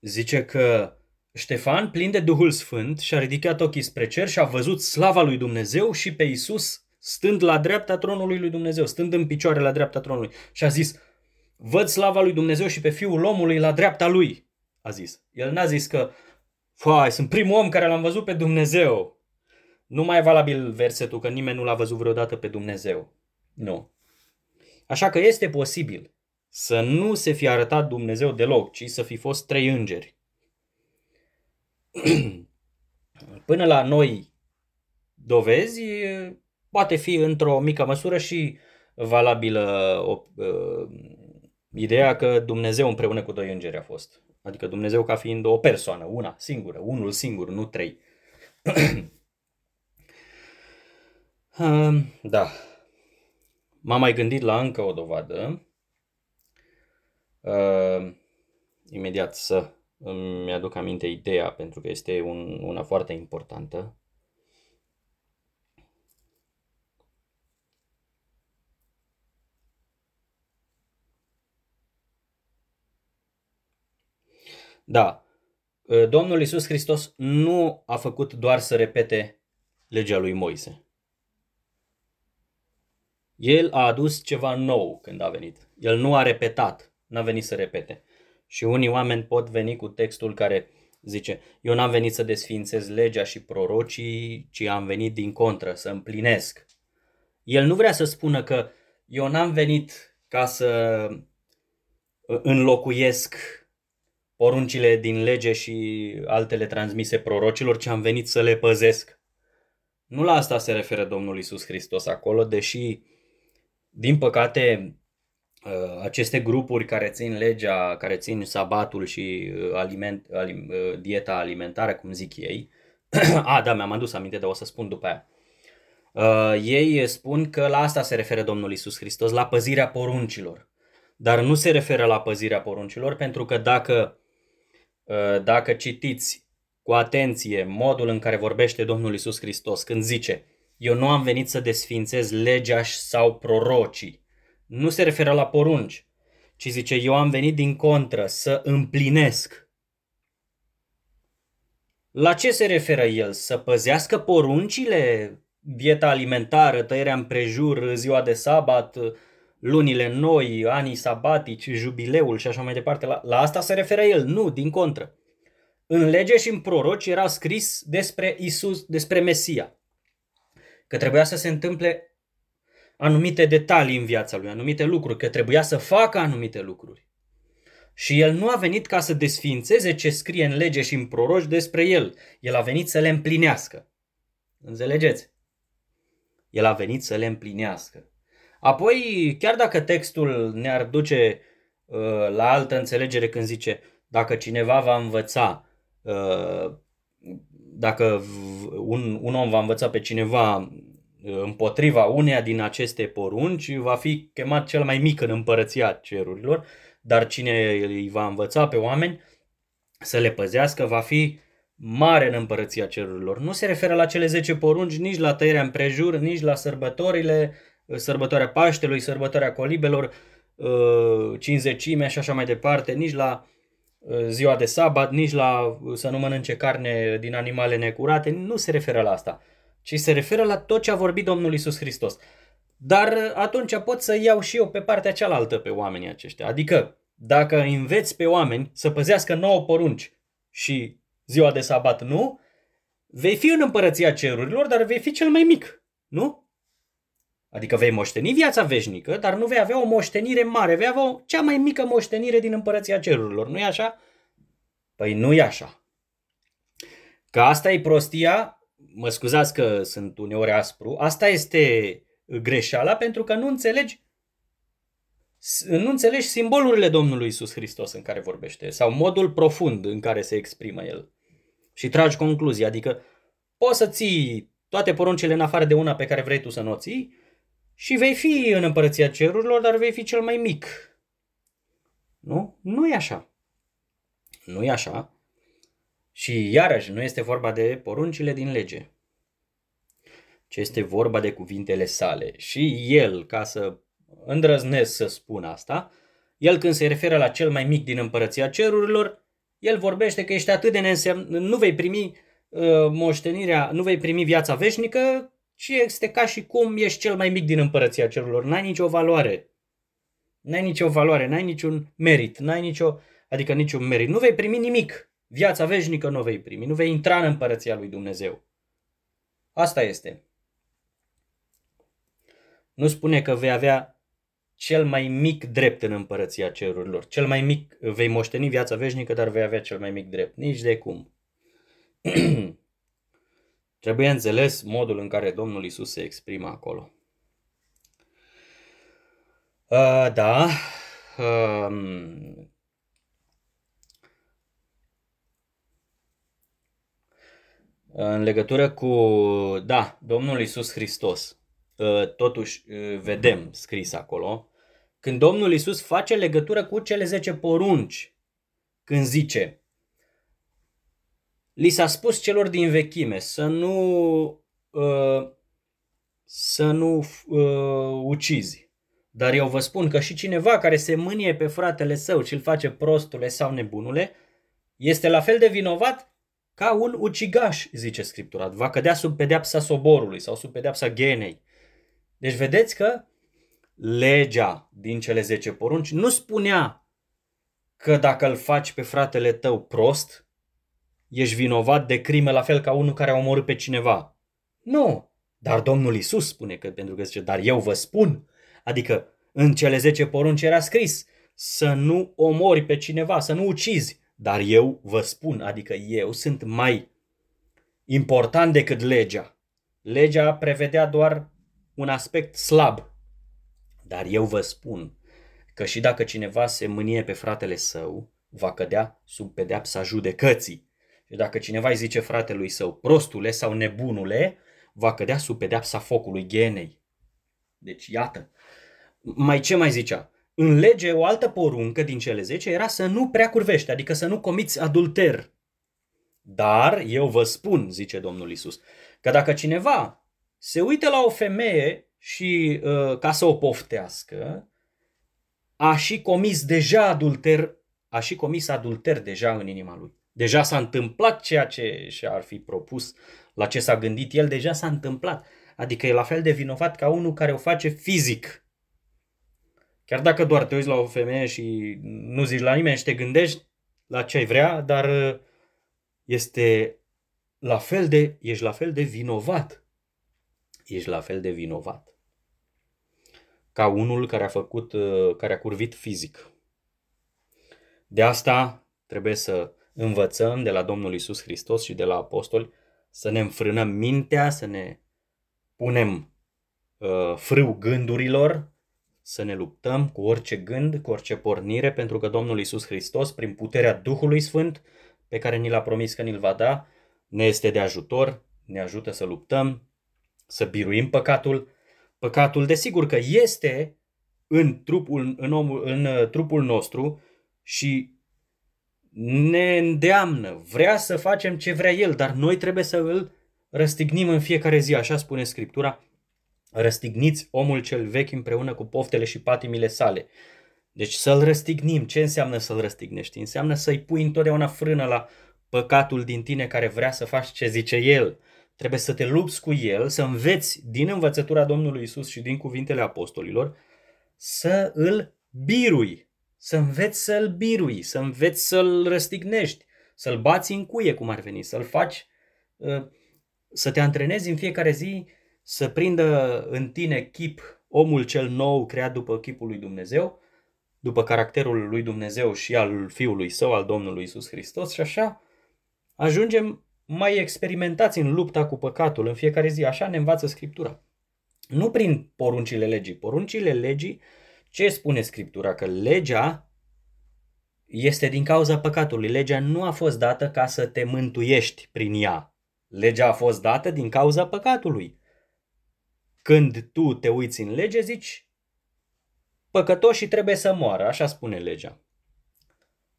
Zice că Ștefan, plin de Duhul Sfânt, și-a ridicat ochii spre cer și a văzut slava lui Dumnezeu și pe Isus stând la dreapta tronului lui Dumnezeu, stând în picioare la dreapta tronului. Și a zis, văd slava lui Dumnezeu și pe fiul omului la dreapta lui, a zis. El n-a zis că, fai, sunt primul om care l-am văzut pe Dumnezeu. Nu mai e valabil versetul că nimeni nu l-a văzut vreodată pe Dumnezeu. Nu. Așa că este posibil să nu se fi arătat Dumnezeu deloc, ci să fi fost trei îngeri. Până la noi dovezi, poate fi într-o mică măsură și valabilă o, uh, ideea că Dumnezeu împreună cu doi îngeri a fost. Adică Dumnezeu ca fiind o persoană, una singură, unul singur, nu trei. uh, da. M-am mai gândit la încă o dovadă. Uh, imediat să îmi aduc aminte ideea pentru că este un, una foarte importantă. Da, ă, Domnul Isus Hristos nu a făcut doar să repete legea lui Moise. El a adus ceva nou când a venit. El nu a repetat, n-a venit să repete. Și unii oameni pot veni cu textul care zice, eu n-am venit să desfințez legea și prorocii, ci am venit din contră, să împlinesc. El nu vrea să spună că eu n-am venit ca să uh, înlocuiesc poruncile din lege și altele transmise prorocilor, ci am venit să le păzesc. Nu la asta se referă Domnul Isus Hristos acolo, deși, din păcate, Uh, aceste grupuri care țin legea, care țin sabatul și uh, aliment, alim, uh, dieta alimentară, cum zic ei, a, da, mi-am adus aminte, dar o să spun după aia. Uh, ei spun că la asta se referă Domnul Isus Hristos, la păzirea poruncilor. Dar nu se referă la păzirea poruncilor, pentru că dacă, uh, dacă citiți cu atenție modul în care vorbește Domnul Isus Hristos când zice Eu nu am venit să desfințez legea sau prorocii, nu se referă la porunci, ci zice, eu am venit din contră să împlinesc. La ce se referă el? Să păzească poruncile, dieta alimentară, tăierea împrejur, ziua de sabat, lunile noi, anii sabatici, jubileul și așa mai departe. La, la asta se referă el? Nu, din contră. În lege și în proroci era scris despre Isus, despre Mesia. Că trebuia să se întâmple anumite detalii în viața lui, anumite lucruri, că trebuia să facă anumite lucruri. Și el nu a venit ca să desfințeze ce scrie în lege și în proroci despre el. El a venit să le împlinească. Înțelegeți? El a venit să le împlinească. Apoi, chiar dacă textul ne-ar duce uh, la altă înțelegere când zice dacă cineva va învăța, uh, dacă un, un om va învăța pe cineva uh, împotriva uneia din aceste porunci, va fi chemat cel mai mic în împărăția cerurilor, dar cine îi va învăța pe oameni să le păzească va fi mare în împărăția cerurilor. Nu se referă la cele 10 porunci, nici la tăierea împrejur, nici la sărbătorile, sărbătoarea Paștelui, sărbătoarea colibelor, uh, cinzecimea și așa mai departe, nici la uh, ziua de sabat, nici la uh, să nu mănânce carne din animale necurate, nu se referă la asta, ci se referă la tot ce a vorbit Domnul Isus Hristos. Dar atunci pot să iau și eu pe partea cealaltă pe oamenii aceștia. Adică, dacă înveți pe oameni să păzească nouă porunci și ziua de sabat nu, vei fi în împărăția cerurilor, dar vei fi cel mai mic, nu? Adică vei moșteni viața veșnică, dar nu vei avea o moștenire mare, vei avea o cea mai mică moștenire din împărăția cerurilor, nu-i așa? Păi nu e așa. Că asta e prostia, mă scuzați că sunt uneori aspru, asta este greșeala pentru că nu înțelegi nu înțelegi simbolurile Domnului Isus Hristos în care vorbește sau modul profund în care se exprimă El. Și tragi concluzia, adică poți să ții toate poruncile în afară de una pe care vrei tu să nu o ții și vei fi în împărăția cerurilor, dar vei fi cel mai mic. Nu? Nu e așa. Nu e așa. Și iarăși nu este vorba de poruncile din lege, ci este vorba de cuvintele sale. Și el, ca să îndrăznesc să spun asta, el când se referă la cel mai mic din împărăția cerurilor, el vorbește că ești atât de neînsemn, nu vei primi uh, moștenirea, nu vei primi viața veșnică, ci este ca și cum ești cel mai mic din împărăția cerurilor. N-ai nicio valoare. N-ai nicio valoare, n-ai niciun merit, n-ai nicio, adică niciun merit. Nu vei primi nimic. Viața veșnică nu vei primi, nu vei intra în împărăția lui Dumnezeu. Asta este. Nu spune că vei avea cel mai mic drept în împărăția cerurilor. Cel mai mic, vei moșteni viața veșnică, dar vei avea cel mai mic drept. Nici de cum. Trebuie înțeles modul în care Domnul Isus se exprimă acolo. Uh, da. Uh, în legătură cu, da, Domnul Isus Hristos Ă, totuși ă, vedem scris acolo, când Domnul Isus face legătură cu cele 10 porunci, când zice, li s-a spus celor din vechime să nu uh, să nu uh, ucizi. Dar eu vă spun că și cineva care se mânie pe fratele său și îl face prostule sau nebunule, este la fel de vinovat ca un ucigaș, zice Scriptura. Va cădea sub pedeapsa soborului sau sub pedeapsa genei. Deci vedeți că legea din cele 10 porunci nu spunea că dacă îl faci pe fratele tău prost, ești vinovat de crime la fel ca unul care a omorât pe cineva. Nu, dar Domnul Isus spune că pentru că zice, dar eu vă spun, adică în cele 10 porunci era scris să nu omori pe cineva, să nu ucizi, dar eu vă spun, adică eu sunt mai important decât legea. Legea prevedea doar un aspect slab. Dar eu vă spun că și dacă cineva se mânie pe fratele său, va cădea sub pedeapsa judecății. Și dacă cineva îi zice fratelui său prostule sau nebunule, va cădea sub pedeapsa focului genei. Deci iată. Mai ce mai zicea? În lege, o altă poruncă din cele 10 era să nu prea curvești, adică să nu comiți adulter. Dar eu vă spun, zice Domnul Isus, că dacă cineva se uită la o femeie și uh, ca să o poftească, a și comis deja adulter, a și comis adulter deja în inima lui. Deja s-a întâmplat ceea ce și-ar fi propus, la ce s-a gândit el, deja s-a întâmplat. Adică e la fel de vinovat ca unul care o face fizic. Chiar dacă doar te uiți la o femeie și nu zici la nimeni și te gândești la ce ai vrea, dar uh, este la fel de, ești la fel de vinovat ești la fel de vinovat ca unul care a făcut, uh, care a curvit fizic. De asta trebuie să învățăm de la Domnul Isus Hristos și de la apostoli să ne înfrânăm mintea, să ne punem uh, frâu gândurilor, să ne luptăm cu orice gând, cu orice pornire, pentru că Domnul Isus Hristos, prin puterea Duhului Sfânt, pe care ni l-a promis că ni-l va da, ne este de ajutor, ne ajută să luptăm, să biruim păcatul. Păcatul, desigur că este în trupul, în, omul, în uh, trupul nostru și ne îndeamnă, vrea să facem ce vrea El, dar noi trebuie să îl răstignim în fiecare zi, așa spune Scriptura, răstigniți omul cel vechi împreună cu poftele și patimile sale. Deci să-l răstignim. Ce înseamnă să-l răstignești? Înseamnă să-i pui întotdeauna frână la păcatul din tine care vrea să faci ce zice el. Trebuie să te lupți cu el, să înveți din învățătura Domnului Isus și din cuvintele apostolilor să îl birui, să înveți să-l birui, să înveți să-l răstignești, să-l bați în cuie cum ar veni, să-l faci, uh, să te antrenezi în fiecare zi să prindă în tine chip omul cel nou creat după chipul lui Dumnezeu, după caracterul lui Dumnezeu și al Fiului Său, al Domnului Isus Hristos și așa ajungem mai experimentați în lupta cu păcatul în fiecare zi. Așa ne învață Scriptura. Nu prin poruncile legii. Poruncile legii, ce spune Scriptura? Că legea este din cauza păcatului. Legea nu a fost dată ca să te mântuiești prin ea. Legea a fost dată din cauza păcatului. Când tu te uiți în lege, zici, păcătoșii trebuie să moară, așa spune legea.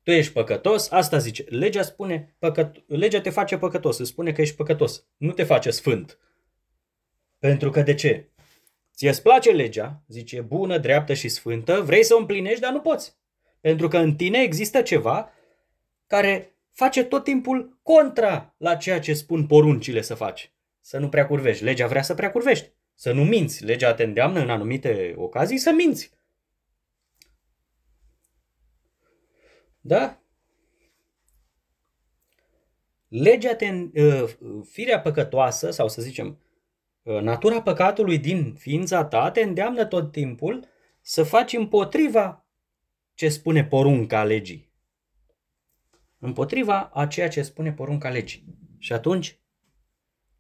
Tu ești păcătos, asta zice. Legea spune, păcăt, legea te face păcătos, îți spune că ești păcătos, nu te face sfânt. Pentru că de ce? Ție îți place legea, zice, bună, dreaptă și sfântă, vrei să o împlinești, dar nu poți. Pentru că în tine există ceva care face tot timpul contra la ceea ce spun poruncile să faci. Să nu prea curvești. Legea vrea să prea curvești. Să nu minți. Legea te îndeamnă în anumite ocazii să minți. Da? Legea te, uh, firea păcătoasă, sau să zicem, uh, natura păcatului din ființa ta te îndeamnă tot timpul să faci împotriva ce spune porunca legii. Împotriva a ceea ce spune porunca legii. Și atunci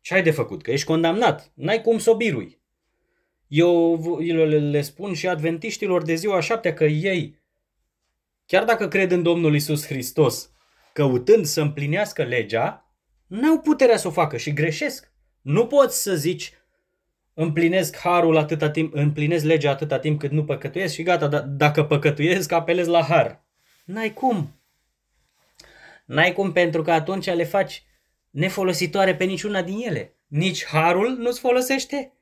ce ai de făcut? Că ești condamnat. N-ai cum să o birui. Eu le spun și adventiștilor de ziua șaptea că ei, chiar dacă cred în Domnul Isus Hristos, căutând să împlinească legea, n-au puterea să o facă și greșesc. Nu poți să zici, împlinesc harul atâta timp, împlinesc legea atâta timp cât nu păcătuiesc și gata, d- dacă păcătuiesc, apelez la har. N-ai cum. N-ai cum pentru că atunci le faci nefolositoare pe niciuna din ele. Nici harul nu-ți folosește.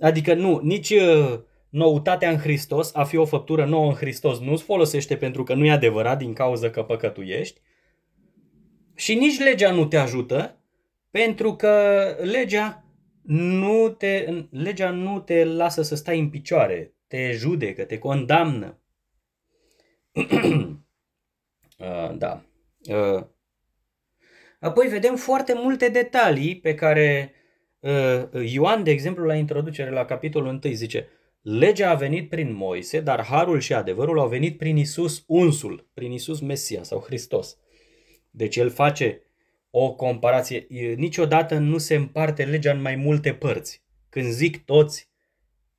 Adică nu, nici uh, noutatea în Hristos, a fi o făptură nouă în Hristos, nu-ți folosește pentru că nu e adevărat din cauza că păcătuiești. Și nici legea nu te ajută pentru că legea nu te, legea nu te lasă să stai în picioare, te judecă, te condamnă. uh, da. Uh, Apoi vedem foarte multe detalii pe care uh, Ioan, de exemplu, la introducere la capitolul 1 zice Legea a venit prin Moise, dar harul și adevărul au venit prin Isus unsul, prin Isus Mesia sau Hristos. Deci el face o comparație. Niciodată nu se împarte legea în mai multe părți. Când zic toți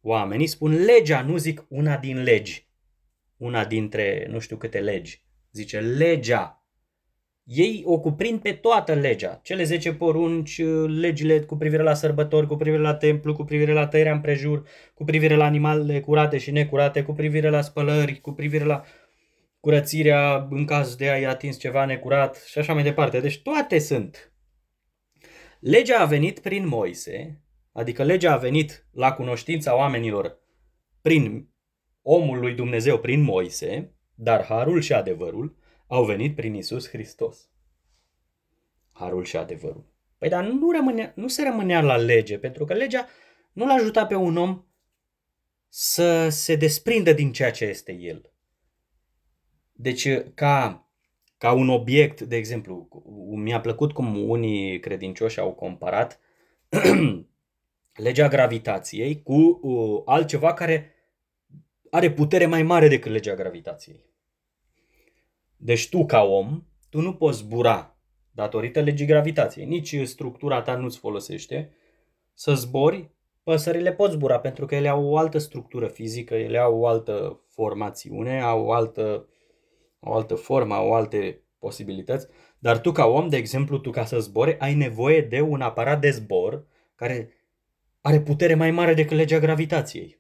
oamenii, spun legea, nu zic una din legi. Una dintre nu știu câte legi. Zice legea ei o cuprind pe toată legea. Cele 10 porunci, legile cu privire la sărbători, cu privire la templu, cu privire la tăierea împrejur, cu privire la animalele curate și necurate, cu privire la spălări, cu privire la curățirea în caz de a-i atins ceva necurat și așa mai departe. Deci toate sunt. Legea a venit prin Moise, adică legea a venit la cunoștința oamenilor prin omul lui Dumnezeu, prin Moise, dar harul și adevărul au venit prin Isus Hristos. Harul și adevărul. Păi dar nu, rămâne, nu se rămânea la lege, pentru că legea nu-l ajuta pe un om să se desprindă din ceea ce este el. Deci, ca, ca un obiect, de exemplu, mi-a plăcut cum unii credincioși au comparat legea gravitației cu uh, altceva care are putere mai mare decât legea gravitației. Deci tu ca om, tu nu poți zbura datorită legii gravitației. Nici structura ta nu-ți folosește să zbori, păsările pot zbura pentru că ele au o altă structură fizică, ele au o altă formațiune, au o altă, o altă formă, au alte posibilități. Dar tu ca om, de exemplu, tu ca să zbori, ai nevoie de un aparat de zbor care are putere mai mare decât legea gravitației.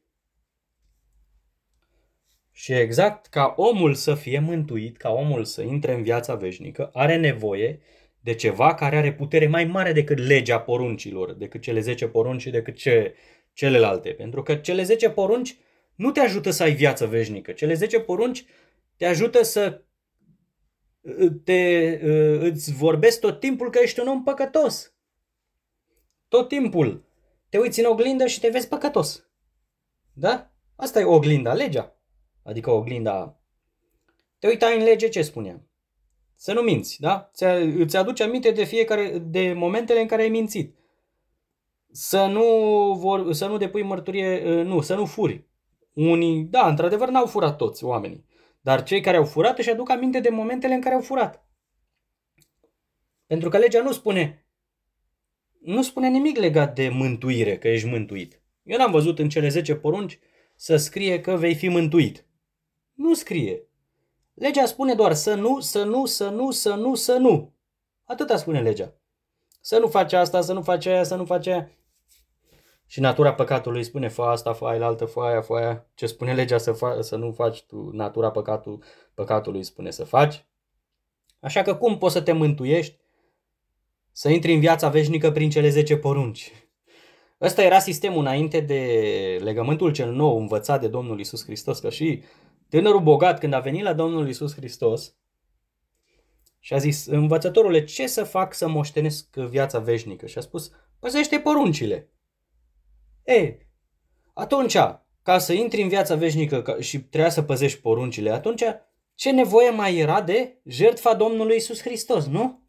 Și exact ca omul să fie mântuit, ca omul să intre în viața veșnică, are nevoie de ceva care are putere mai mare decât legea poruncilor, decât cele 10 porunci și decât ce, celelalte. Pentru că cele 10 porunci nu te ajută să ai viață veșnică. Cele 10 porunci te ajută să te, îți vorbesc tot timpul că ești un om păcătos. Tot timpul. Te uiți în oglindă și te vezi păcătos. Da? Asta e oglinda, legea. Adică oglinda... Te uitai în lege, ce spunea? Să nu minți, da? Îți aduce aminte de fiecare, de momentele în care ai mințit. Să nu, vor, să nu depui mărturie, nu, să nu furi. Unii, da, într-adevăr n-au furat toți oamenii. Dar cei care au furat își aduc aminte de momentele în care au furat. Pentru că legea nu spune nu spune nimic legat de mântuire, că ești mântuit. Eu n-am văzut în cele 10 porunci să scrie că vei fi mântuit. Nu scrie. Legea spune doar să nu, să nu, să nu, să nu, să nu. Atâta spune legea. Să nu faci asta, să nu faci aia, să nu faci aia. Și natura păcatului spune fă asta, fă aia, altă, fă aia, fă aia. Ce spune legea să, fa- să nu faci tu, natura păcatul, păcatului spune să faci. Așa că cum poți să te mântuiești? Să intri în viața veșnică prin cele 10 porunci. Ăsta era sistemul înainte de legământul cel nou învățat de Domnul Isus Hristos, că și tânărul bogat când a venit la Domnul Isus Hristos și a zis, învățătorule, ce să fac să moștenesc viața veșnică? Și a spus, păzește poruncile. Ei, atunci, ca să intri în viața veșnică și trebuia să păzești poruncile, atunci ce nevoie mai era de jertfa Domnului Isus Hristos, nu?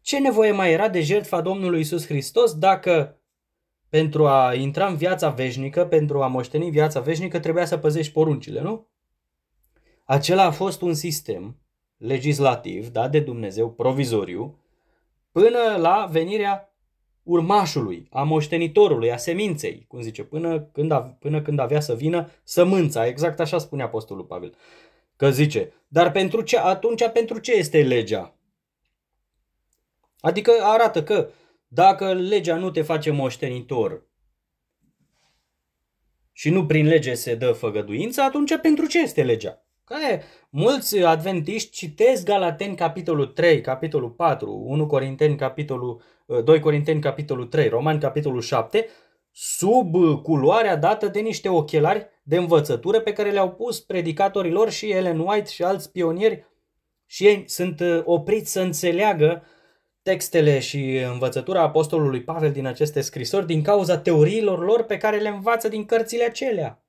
Ce nevoie mai era de jertfa Domnului Isus Hristos dacă pentru a intra în viața veșnică, pentru a moșteni viața veșnică, trebuia să păzești poruncile, nu? Acela a fost un sistem legislativ dat de Dumnezeu, provizoriu, până la venirea urmașului, a moștenitorului, a seminței, cum zice, până când, a, până când avea să vină sămânța, exact așa spune Apostolul Pavel. Că zice, dar pentru ce, atunci pentru ce este legea? Adică arată că dacă legea nu te face moștenitor și nu prin lege se dă făgăduință, atunci pentru ce este legea? Care mulți adventiști citesc Galateni capitolul 3, capitolul 4, 1 Corinteni capitolul 2 Corinteni capitolul 3, Romani capitolul 7, sub culoarea dată de niște ochelari de învățătură pe care le-au pus predicatorilor și Ellen White și alți pionieri și ei sunt opriți să înțeleagă textele și învățătura apostolului Pavel din aceste scrisori din cauza teoriilor lor pe care le învață din cărțile acelea.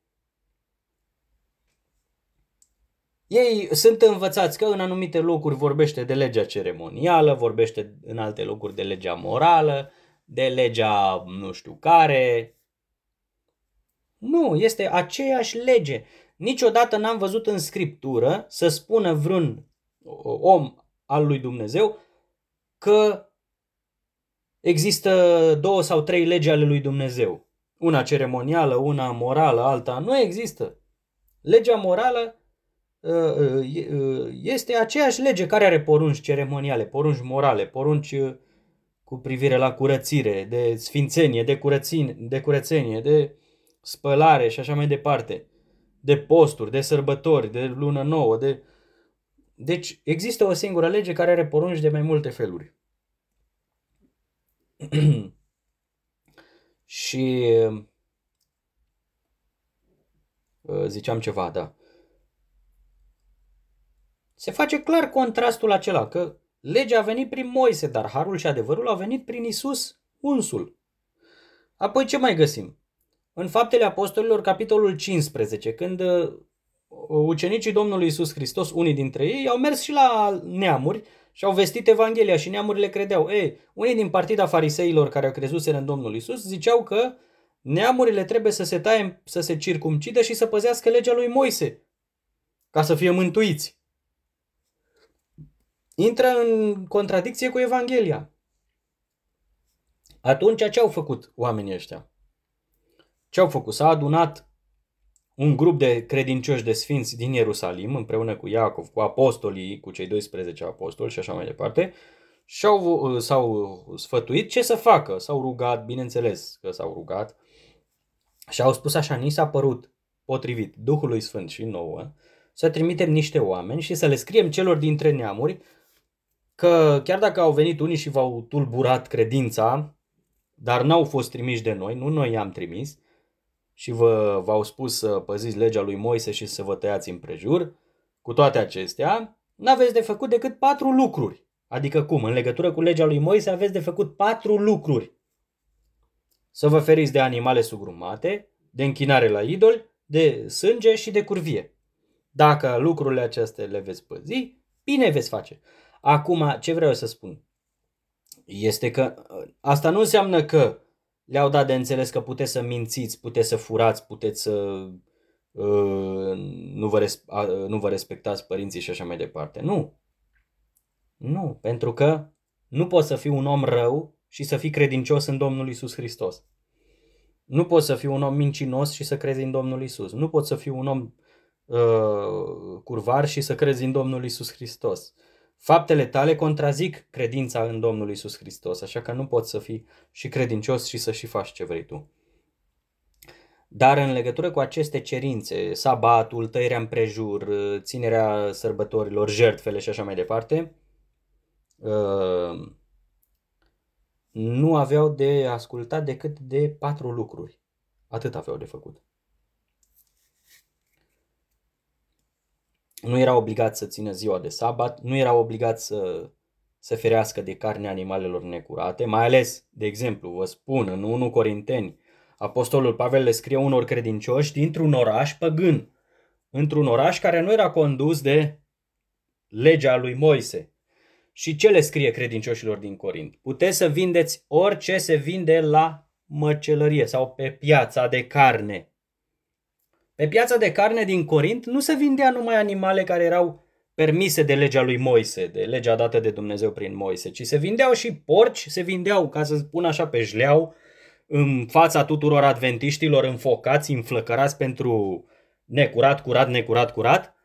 Ei sunt învățați că în anumite locuri vorbește de legea ceremonială, vorbește în alte locuri de legea morală, de legea nu știu care. Nu, este aceeași lege. Niciodată n-am văzut în scriptură să spună vreun om al lui Dumnezeu că există două sau trei legi ale lui Dumnezeu. Una ceremonială, una morală, alta. Nu există. Legea morală Uh, uh, uh, este aceeași lege care are porunci ceremoniale, porunci morale, porunci cu privire la curățire, de sfințenie, de, curățin, de curățenie, de spălare și așa mai departe, de posturi, de sărbători, de lună nouă, de... Deci există o singură lege care are porunci de mai multe feluri. și ziceam ceva, da se face clar contrastul acela, că legea a venit prin Moise, dar harul și adevărul a venit prin Isus unsul. Apoi ce mai găsim? În Faptele Apostolilor, capitolul 15, când uh, ucenicii Domnului Isus Hristos, unii dintre ei, au mers și la neamuri și au vestit Evanghelia și neamurile credeau. Ei, unii din partida fariseilor care au crezut în Domnul Isus ziceau că neamurile trebuie să se taie, să se circumcidă și să păzească legea lui Moise ca să fie mântuiți. Intră în contradicție cu Evanghelia. Atunci ce au făcut oamenii ăștia? Ce au făcut? S-a adunat un grup de credincioși de sfinți din Ierusalim, împreună cu Iacov, cu apostolii, cu cei 12 apostoli și așa mai departe, și au, s-au sfătuit ce să facă. S-au rugat, bineînțeles că s-au rugat, și au spus așa, ni s-a părut potrivit Duhului Sfânt și nouă, să trimitem niște oameni și să le scriem celor dintre neamuri că chiar dacă au venit unii și v-au tulburat credința, dar n-au fost trimiși de noi, nu noi i-am trimis, și vă, v-au spus să păziți legea lui Moise și să vă tăiați împrejur, cu toate acestea, n-aveți de făcut decât patru lucruri. Adică cum? În legătură cu legea lui Moise aveți de făcut patru lucruri. Să vă feriți de animale sugrumate, de închinare la idol, de sânge și de curvie. Dacă lucrurile acestea le veți păzi, bine veți face. Acum, ce vreau să spun? Este că asta nu înseamnă că le-au dat de înțeles că puteți să mințiți, puteți să furați, puteți să uh, nu, vă res- uh, nu vă respectați părinții și așa mai departe. Nu. Nu, pentru că nu poți să fii un om rău și să fii credincios în Domnul Isus Hristos. Nu poți să fii un om mincinos și să crezi în Domnul Isus. Nu poți să fii un om uh, curvar și să crezi în Domnul Isus Hristos. Faptele tale contrazic credința în Domnul Isus Hristos, așa că nu poți să fii și credincios și să și faci ce vrei tu. Dar în legătură cu aceste cerințe, sabatul, tăierea împrejur, ținerea sărbătorilor, jertfele și așa mai departe, uh, nu aveau de ascultat decât de patru lucruri. Atât aveau de făcut. Nu era obligat să țină ziua de sabat, nu era obligat să să ferească de carne animalelor necurate, mai ales, de exemplu, vă spun, în 1 Corinteni, Apostolul Pavel le scrie unor credincioși dintr-un oraș păgân, într-un oraș care nu era condus de legea lui Moise. Și ce le scrie credincioșilor din Corint? Puteți să vindeți orice se vinde la măcelărie sau pe piața de carne. Pe piața de carne din Corint nu se vindea numai animale care erau permise de legea lui Moise, de legea dată de Dumnezeu prin Moise, ci se vindeau și porci, se vindeau, ca să spun așa, pe jleau, în fața tuturor adventiștilor înfocați, înflăcărați pentru necurat, curat, necurat, curat.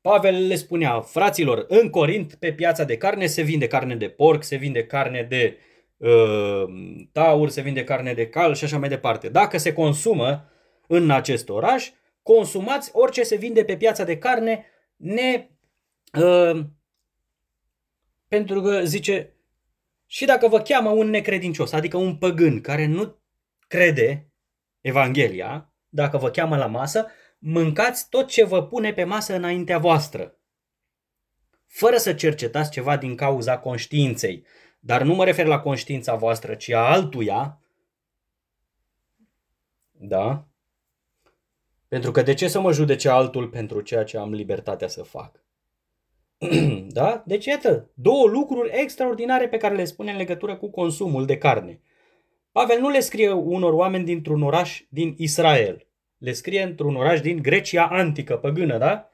Pavel le spunea, fraților, în Corint, pe piața de carne, se vinde carne de porc, se vinde carne de uh, taur, se vinde carne de cal și așa mai departe. Dacă se consumă în acest oraș, consumați orice se vinde pe piața de carne, ne... Uh, pentru că zice, și dacă vă cheamă un necredincios, adică un păgân care nu crede Evanghelia, dacă vă cheamă la masă, mâncați tot ce vă pune pe masă înaintea voastră. Fără să cercetați ceva din cauza conștiinței. Dar nu mă refer la conștiința voastră, ci a altuia. Da? Pentru că de ce să mă judece altul pentru ceea ce am libertatea să fac? da? Deci iată, două lucruri extraordinare pe care le spune în legătură cu consumul de carne. Pavel nu le scrie unor oameni dintr-un oraș din Israel. Le scrie într-un oraș din Grecia antică, păgână, da?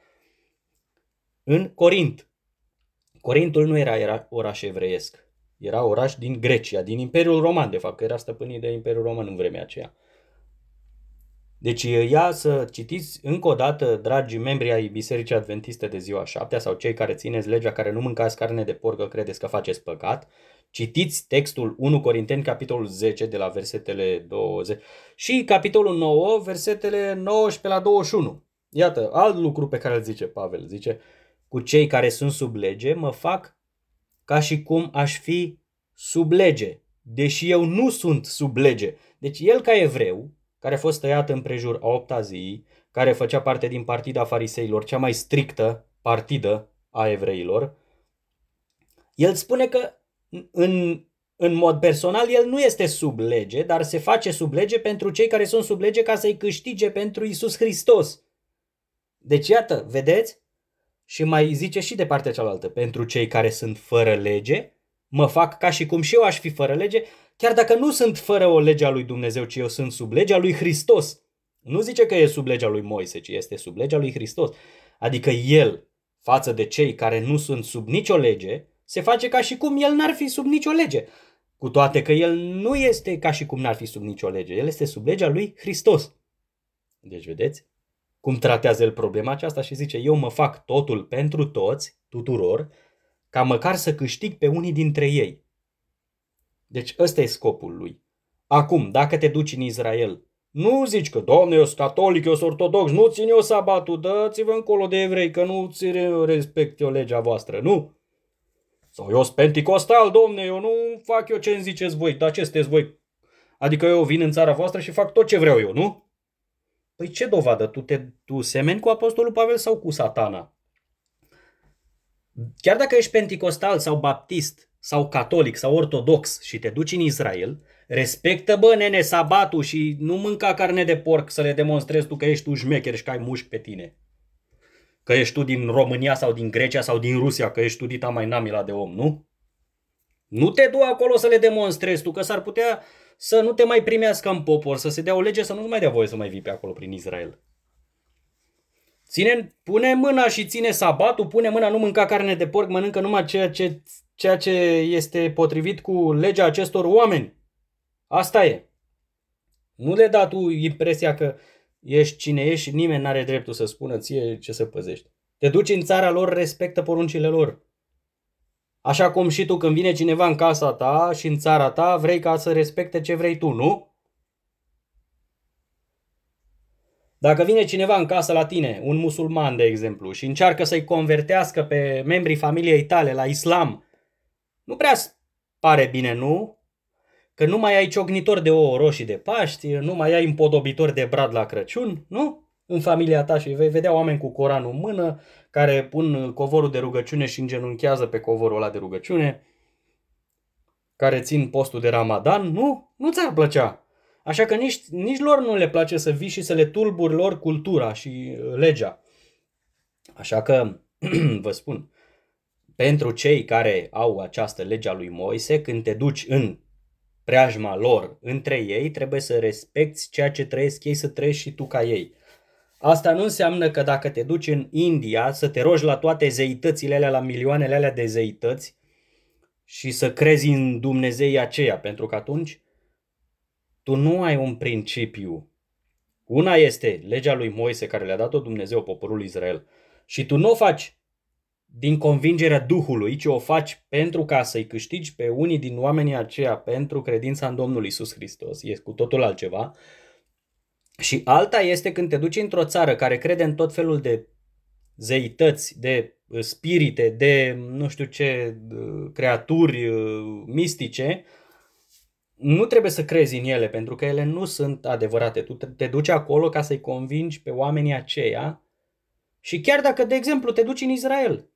În Corint. Corintul nu era, era oraș evreiesc. Era oraș din Grecia, din Imperiul Roman, de fapt, că era stăpânit de Imperiul Roman în vremea aceea. Deci ia să citiți încă o dată, dragi membri ai Bisericii Adventiste de ziua 7 sau cei care țineți legea, care nu mâncați carne de porc, că credeți că faceți păcat. Citiți textul 1 Corinteni, capitolul 10, de la versetele 20 și capitolul 9, versetele 19 la 21. Iată, alt lucru pe care îl zice Pavel. Zice, cu cei care sunt sub lege mă fac ca și cum aș fi sub lege, deși eu nu sunt sub lege. Deci el ca evreu, care a fost tăiat în prejur a opta zi, care făcea parte din partida fariseilor, cea mai strictă partidă a evreilor, el spune că în, în mod personal el nu este sub lege, dar se face sub lege pentru cei care sunt sub lege ca să-i câștige pentru Isus Hristos. Deci iată, vedeți? Și mai zice și de partea cealaltă, pentru cei care sunt fără lege, mă fac ca și cum și eu aș fi fără lege, chiar dacă nu sunt fără o lege a lui Dumnezeu, ci eu sunt sub legea lui Hristos. Nu zice că e sub legea lui Moise, ci este sub legea lui Hristos. Adică el față de cei care nu sunt sub nicio lege, se face ca și cum el n-ar fi sub nicio lege. Cu toate că el nu este ca și cum n-ar fi sub nicio lege. El este sub legea lui Hristos. Deci, vedeți? Cum tratează el problema aceasta și zice, eu mă fac totul pentru toți, tuturor, ca măcar să câștig pe unii dintre ei. Deci ăsta e scopul lui. Acum, dacă te duci în Israel, nu zici că, domne, eu sunt catolic, eu sunt ortodox, nu țin eu sabatul, dați-vă încolo de evrei, că nu ți respect eu legea voastră, nu. Sau eu sunt penticostal, domne, eu nu fac eu ce îmi ziceți voi, dar ce sunteți voi? Adică eu vin în țara voastră și fac tot ce vreau eu, nu? Păi ce dovadă? Tu, te, tu semeni cu Apostolul Pavel sau cu satana? Chiar dacă ești penticostal sau baptist sau catolic sau ortodox și te duci în Israel, respectă, bă, nene, sabatul și nu mânca carne de porc să le demonstrezi tu că ești tu șmecher și că ai mușchi pe tine. Că ești tu din România sau din Grecia sau din Rusia, că ești tu dita mai namila de om, nu? Nu te du acolo să le demonstrezi tu, că s-ar putea să nu te mai primească în popor, să se dea o lege să nu-ți mai dea voie să mai vii pe acolo prin Israel. Ține, pune mâna și ține sabatul, pune mâna, nu mânca carne de porc, mănâncă numai ceea ce, ceea ce este potrivit cu legea acestor oameni. Asta e. Nu le da tu impresia că ești cine ești și nimeni n-are dreptul să spună ție ce să păzești. Te duci în țara lor, respectă poruncile lor. Așa cum și tu când vine cineva în casa ta și în țara ta, vrei ca să respecte ce vrei tu, nu? Dacă vine cineva în casă la tine, un musulman de exemplu, și încearcă să-i convertească pe membrii familiei tale la islam, nu prea pare bine, nu? Că nu mai ai ciocnitor de ouă roșii de Paști, nu mai ai împodobitor de brad la Crăciun, nu? În familia ta și vei vedea oameni cu Coranul în mână, care pun covorul de rugăciune și îngenunchează pe covorul ăla de rugăciune, care țin postul de Ramadan, nu? Nu ți-ar plăcea. Așa că nici, nici lor nu le place să vii și să le tulburi lor cultura și uh, legea. Așa că, vă spun, pentru cei care au această lege a lui Moise, când te duci în preajma lor între ei, trebuie să respecti ceea ce trăiesc ei, să trăiești și tu ca ei. Asta nu înseamnă că dacă te duci în India să te rogi la toate zeitățile alea, la milioanele alea de zeități și să crezi în Dumnezei aceia, pentru că atunci tu nu ai un principiu. Una este legea lui Moise care le-a dat-o Dumnezeu poporul Israel și tu nu o faci din convingerea Duhului, ci o faci pentru ca să-i câștigi pe unii din oamenii aceia pentru credința în Domnul Isus Hristos. E cu totul altceva. Și alta este când te duci într-o țară care crede în tot felul de zeități, de uh, spirite, de nu știu ce uh, creaturi uh, mistice, nu trebuie să crezi în ele, pentru că ele nu sunt adevărate. Tu te duci acolo ca să-i convingi pe oamenii aceia și chiar dacă, de exemplu, te duci în Israel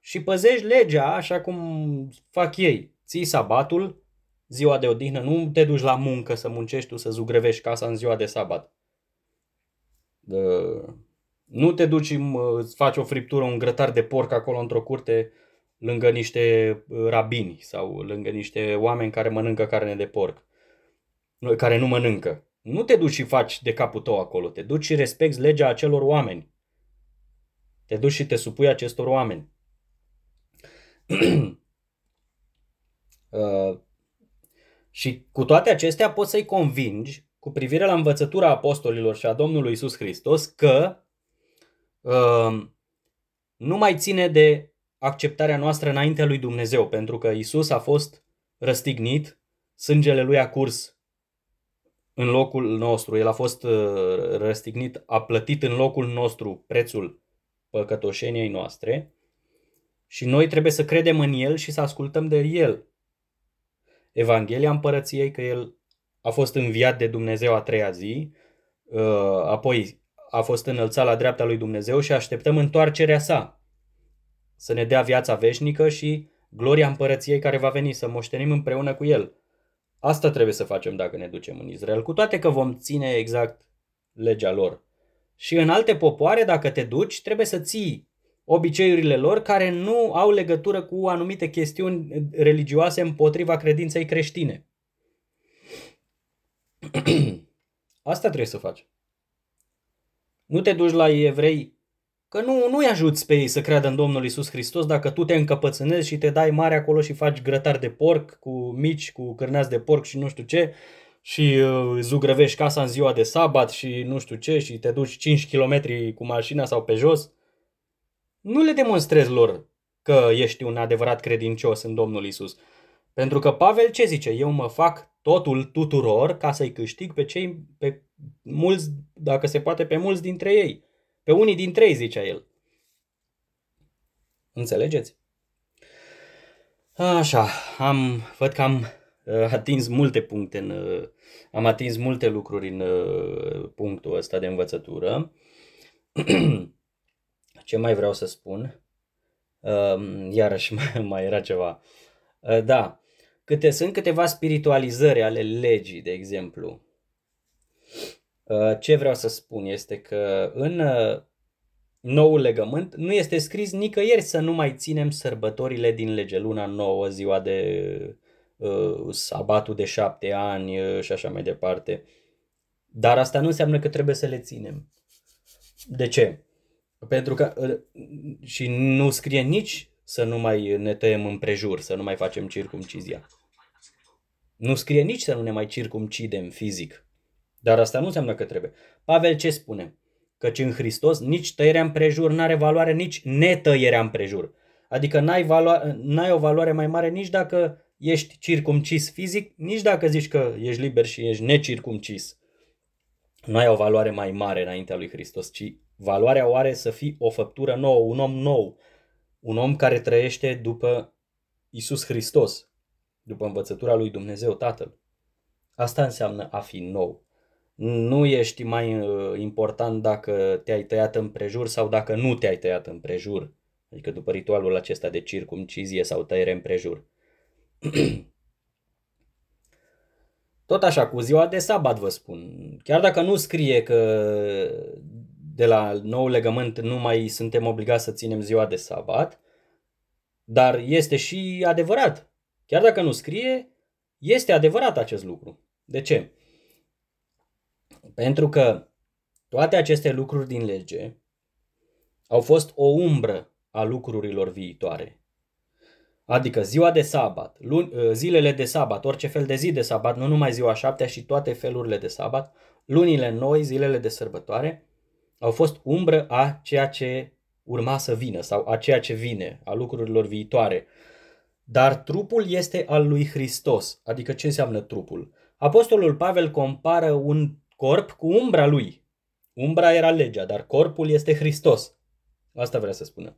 și păzești legea așa cum fac ei, ții sabatul, ziua de odihnă, nu te duci la muncă să muncești tu, să zugrăvești casa în ziua de sabat. Nu te duci, îți faci o friptură, un grătar de porc acolo într-o curte lângă niște uh, rabini sau lângă niște oameni care mănâncă carne de porc, care nu mănâncă. Nu te duci și faci de capul tău acolo, te duci și respecti legea acelor oameni. Te duci și te supui acestor oameni. uh, și cu toate acestea poți să-i convingi cu privire la învățătura apostolilor și a Domnului Isus Hristos că uh, nu mai ține de acceptarea noastră înaintea lui Dumnezeu, pentru că Isus a fost răstignit, sângele lui a curs în locul nostru, el a fost uh, răstignit, a plătit în locul nostru prețul păcătoșeniei noastre și noi trebuie să credem în el și să ascultăm de el. Evanghelia împărăției că el a fost înviat de Dumnezeu a treia zi, uh, apoi a fost înălțat la dreapta lui Dumnezeu și așteptăm întoarcerea sa să ne dea viața veșnică și gloria împărăției care va veni, să moștenim împreună cu El. Asta trebuie să facem dacă ne ducem în Israel, cu toate că vom ține exact legea lor. Și în alte popoare, dacă te duci, trebuie să ții obiceiurile lor care nu au legătură cu anumite chestiuni religioase împotriva credinței creștine. Asta trebuie să faci. Nu te duci la evrei că nu, nu-i ajuți pe ei să creadă în Domnul Isus Hristos dacă tu te încăpățânezi și te dai mare acolo și faci grătar de porc cu mici, cu cârnați de porc și nu știu ce și uh, zugrăvești casa în ziua de sabat și nu știu ce și te duci 5 km cu mașina sau pe jos. Nu le demonstrezi lor că ești un adevărat credincios în Domnul Isus. Pentru că Pavel ce zice? Eu mă fac totul tuturor ca să-i câștig pe cei, pe mulți, dacă se poate, pe mulți dintre ei. Pe unii dintre ei, zicea el. Înțelegeți? Așa, am, văd că am uh, atins multe puncte, în, uh, am atins multe lucruri în uh, punctul ăsta de învățătură. Ce mai vreau să spun? Uh, iarăși mai, mai era ceva. Uh, da, câte sunt câteva spiritualizări ale legii, de exemplu. Uh, ce vreau să spun este că în uh, noul legământ nu este scris nicăieri să nu mai ținem sărbătorile din lege, luna nouă, ziua de uh, sabatul de șapte ani uh, și așa mai departe. Dar asta nu înseamnă că trebuie să le ținem. De ce? Pentru că uh, și nu scrie nici să nu mai ne tăiem împrejur, să nu mai facem circumcizia. Nu scrie nici să nu ne mai circumcidem fizic. Dar asta nu înseamnă că trebuie. Pavel ce spune? Căci în Hristos nici tăierea împrejur n-are valoare, nici netăierea împrejur. Adică n-ai, valo- n-ai o valoare mai mare nici dacă ești circumcis fizic, nici dacă zici că ești liber și ești necircumcis. Nu ai o valoare mai mare înaintea lui Hristos, ci valoarea o are să fii o făptură nouă, un om nou, un om care trăiește după Isus Hristos, după învățătura lui Dumnezeu Tatăl. Asta înseamnă a fi nou. Nu ești mai uh, important dacă te-ai tăiat în prejur sau dacă nu te-ai tăiat în prejur. Adică după ritualul acesta de circumcizie sau tăiere în prejur. Tot așa, cu ziua de sabat vă spun. Chiar dacă nu scrie că de la nou legământ nu mai suntem obligați să ținem ziua de sabat, dar este și adevărat. Chiar dacă nu scrie, este adevărat acest lucru. De ce? Pentru că toate aceste lucruri din lege au fost o umbră a lucrurilor viitoare. Adică ziua de sabat, luni, ă, zilele de sabat, orice fel de zi de sabat, nu numai ziua șaptea și toate felurile de sabat, lunile noi, zilele de sărbătoare, au fost umbră a ceea ce urma să vină sau a ceea ce vine, a lucrurilor viitoare. Dar trupul este al lui Hristos. Adică ce înseamnă trupul? Apostolul Pavel compară un corp cu umbra lui. Umbra era legea, dar corpul este Hristos. Asta vrea să spună.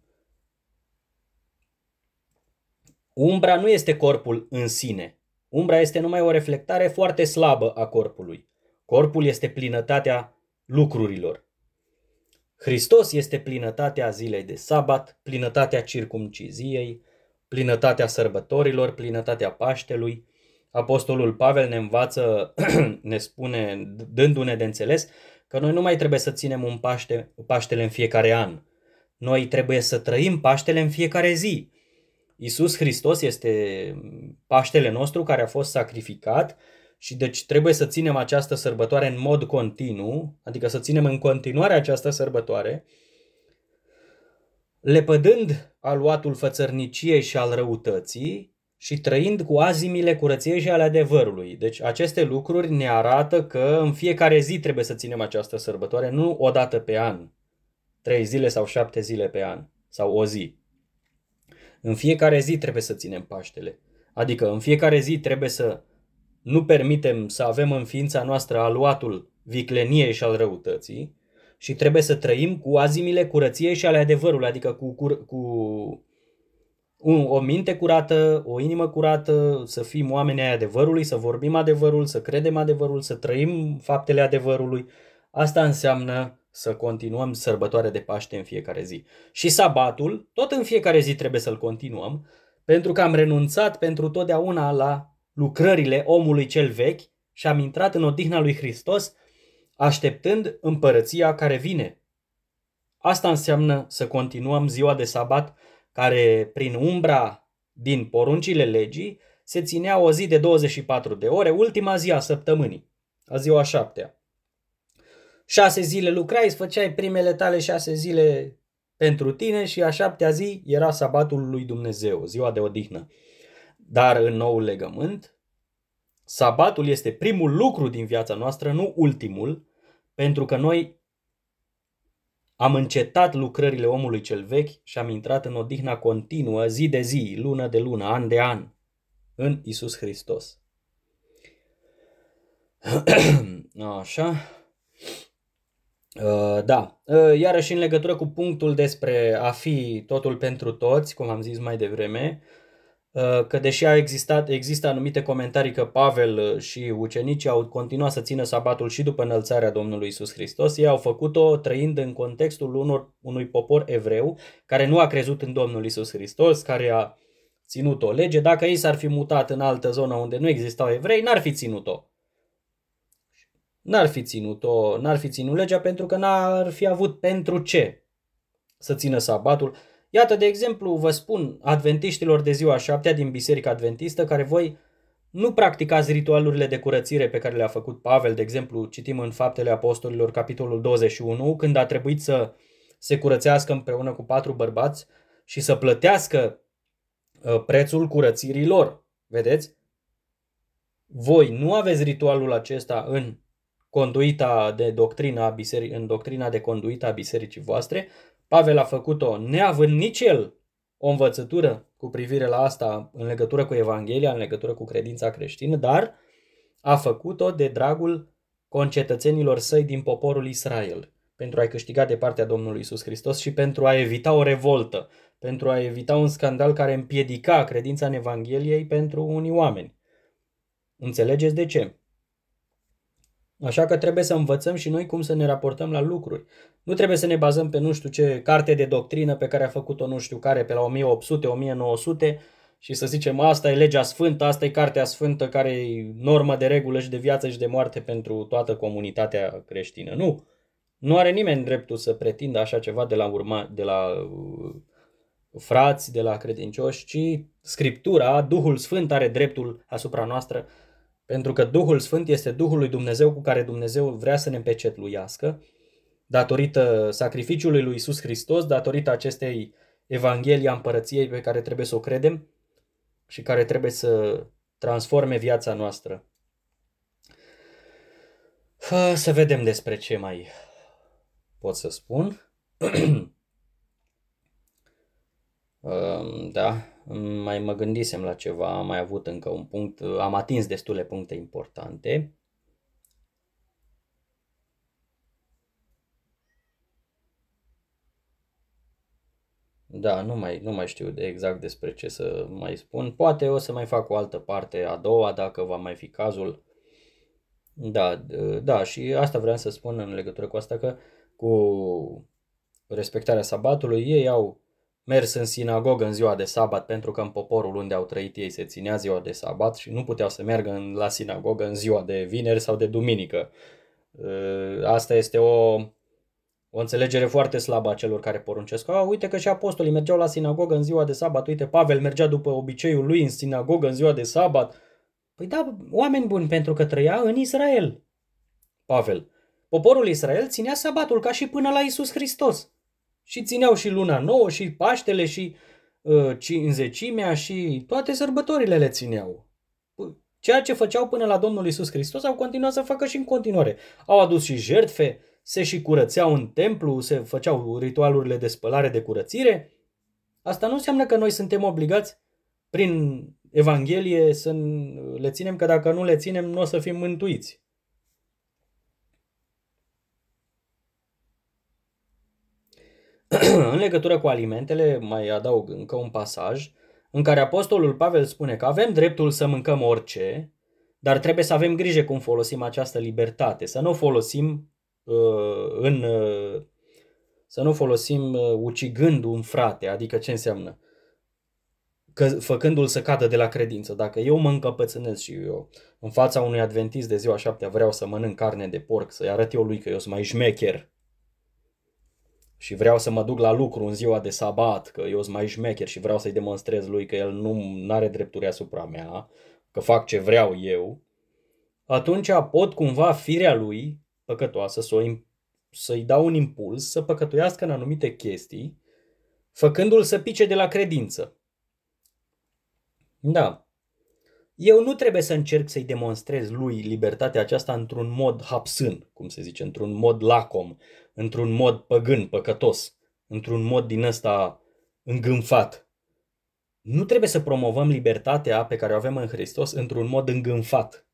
Umbra nu este corpul în sine. Umbra este numai o reflectare foarte slabă a corpului. Corpul este plinătatea lucrurilor. Hristos este plinătatea zilei de sabat, plinătatea circumciziei, plinătatea sărbătorilor, plinătatea Paștelui. Apostolul Pavel ne învață, ne spune, dându-ne de înțeles, că noi nu mai trebuie să ținem un Paște, Paștele în fiecare an. Noi trebuie să trăim Paștele în fiecare zi. Isus Hristos este Paștele nostru care a fost sacrificat și deci trebuie să ținem această sărbătoare în mod continuu, adică să ținem în continuare această sărbătoare, lepădând aluatul fățărniciei și al răutății și trăind cu azimile curăției și ale adevărului. Deci aceste lucruri ne arată că în fiecare zi trebuie să ținem această sărbătoare, nu o dată pe an, trei zile sau șapte zile pe an sau o zi. În fiecare zi trebuie să ținem Paștele. Adică în fiecare zi trebuie să nu permitem să avem în ființa noastră aluatul vicleniei și al răutății și trebuie să trăim cu azimile curăției și ale adevărului, adică cu, cu, cu un, o minte curată, o inimă curată, să fim oameni ai adevărului, să vorbim adevărul, să credem adevărul, să trăim faptele adevărului. Asta înseamnă să continuăm sărbătoarea de Paște în fiecare zi. Și sabatul, tot în fiecare zi trebuie să-l continuăm, pentru că am renunțat pentru totdeauna la lucrările omului cel vechi și am intrat în odihna lui Hristos, așteptând împărăția care vine. Asta înseamnă să continuăm ziua de sabat, care prin umbra din poruncile legii se ținea o zi de 24 de ore, ultima zi a săptămânii, a ziua șaptea. Șase zile lucrai, îți făceai primele tale șase zile pentru tine și a șaptea zi era sabatul lui Dumnezeu, ziua de odihnă. Dar în noul legământ, sabatul este primul lucru din viața noastră, nu ultimul, pentru că noi am încetat lucrările omului cel vechi și am intrat în odihna continuă, zi de zi, lună de lună, an de an, în Isus Hristos. Așa. Uh, da, uh, iarăși în legătură cu punctul despre a fi totul pentru toți, cum am zis mai devreme, uh, că deși a existat, există anumite comentarii că Pavel și ucenicii au continuat să țină sabatul și după înălțarea Domnului Isus Hristos, ei au făcut-o trăind în contextul unor, unui popor evreu care nu a crezut în Domnul Isus Hristos, care a ținut o lege. Dacă ei s-ar fi mutat în altă zonă unde nu existau evrei, n-ar fi ținut-o n-ar fi ținut-o, n-ar fi ținut legea pentru că n-ar fi avut pentru ce să țină sabatul. Iată, de exemplu, vă spun adventiștilor de ziua șaptea din Biserica Adventistă, care voi nu practicați ritualurile de curățire pe care le-a făcut Pavel, de exemplu, citim în Faptele Apostolilor, capitolul 21, când a trebuit să se curățească împreună cu patru bărbați și să plătească uh, prețul curățirii lor. Vedeți? Voi nu aveți ritualul acesta în conduita de doctrina a biseric- în doctrina de conduita a bisericii voastre. Pavel a făcut-o neavând nici el o învățătură cu privire la asta în legătură cu Evanghelia, în legătură cu credința creștină, dar a făcut-o de dragul concetățenilor săi din poporul Israel, pentru a-i câștiga de partea Domnului Isus Hristos și pentru a evita o revoltă, pentru a evita un scandal care împiedica credința în Evangheliei pentru unii oameni. Înțelegeți de ce? Așa că trebuie să învățăm și noi cum să ne raportăm la lucruri. Nu trebuie să ne bazăm pe nu știu ce carte de doctrină pe care a făcut-o nu știu care pe la 1800-1900 și să zicem asta e legea sfântă, asta e cartea sfântă care e normă de regulă și de viață și de moarte pentru toată comunitatea creștină. Nu. Nu are nimeni dreptul să pretindă așa ceva de la, urma, de la uh, frați, de la credincioși, ci Scriptura, Duhul Sfânt are dreptul asupra noastră pentru că Duhul Sfânt este Duhul lui Dumnezeu cu care Dumnezeu vrea să ne împecetluiască, datorită sacrificiului lui Isus Hristos, datorită acestei Evanghelii a împărăției pe care trebuie să o credem și care trebuie să transforme viața noastră. Să vedem despre ce mai pot să spun. da, mai mă gândisem la ceva, am mai avut încă un punct, am atins destule puncte importante. Da, nu mai, nu mai știu de exact despre ce să mai spun. Poate o să mai fac o altă parte a doua, dacă va mai fi cazul. Da, da, și asta vreau să spun în legătură cu asta, că cu respectarea sabatului ei au mers în sinagogă în ziua de sabat pentru că în poporul unde au trăit ei se ținea ziua de sabat și nu puteau să meargă în, la sinagogă în ziua de vineri sau de duminică. Ă, asta este o, o înțelegere foarte slabă a celor care poruncesc. A, uite că și apostolii mergeau la sinagogă în ziua de sabat. Uite, Pavel mergea după obiceiul lui în sinagogă în ziua de sabat. Păi da, oameni buni, pentru că trăia în Israel. Pavel. Poporul Israel ținea sabatul ca și până la Isus Hristos. Și țineau și luna nouă și Paștele și uh, cinzecimea și toate sărbătorile le țineau. Ceea ce făceau până la Domnul Isus Hristos au continuat să facă și în continuare. Au adus și jertfe, se și curățeau în templu, se făceau ritualurile de spălare de curățire. Asta nu înseamnă că noi suntem obligați prin Evanghelie să le ținem, că dacă nu le ținem, nu o să fim mântuiți. În legătură cu alimentele, mai adaug încă un pasaj în care Apostolul Pavel spune că avem dreptul să mâncăm orice, dar trebuie să avem grijă cum folosim această libertate, să nu folosim uh, în uh, să nu folosim uh, ucigând un frate, adică ce înseamnă? Că, făcându-l să cadă de la credință. Dacă eu mă încăpățânez și eu în fața unui adventist de ziua șaptea vreau să mănânc carne de porc, să-i arăt eu lui că eu sunt mai șmecher, și vreau să mă duc la lucru în ziua de sabat, că eu sunt mai șmecher și vreau să-i demonstrez lui că el nu are drepturi asupra mea, că fac ce vreau eu, atunci pot cumva firea lui păcătoasă să o, să-i dau un impuls să păcătuiască în anumite chestii făcându-l să pice de la credință. Da. Eu nu trebuie să încerc să-i demonstrez lui libertatea aceasta într-un mod hapsân, cum se zice, într-un mod lacom, într-un mod păgân, păcătos, într-un mod din ăsta îngânfat. Nu trebuie să promovăm libertatea pe care o avem în Hristos într-un mod îngânfat,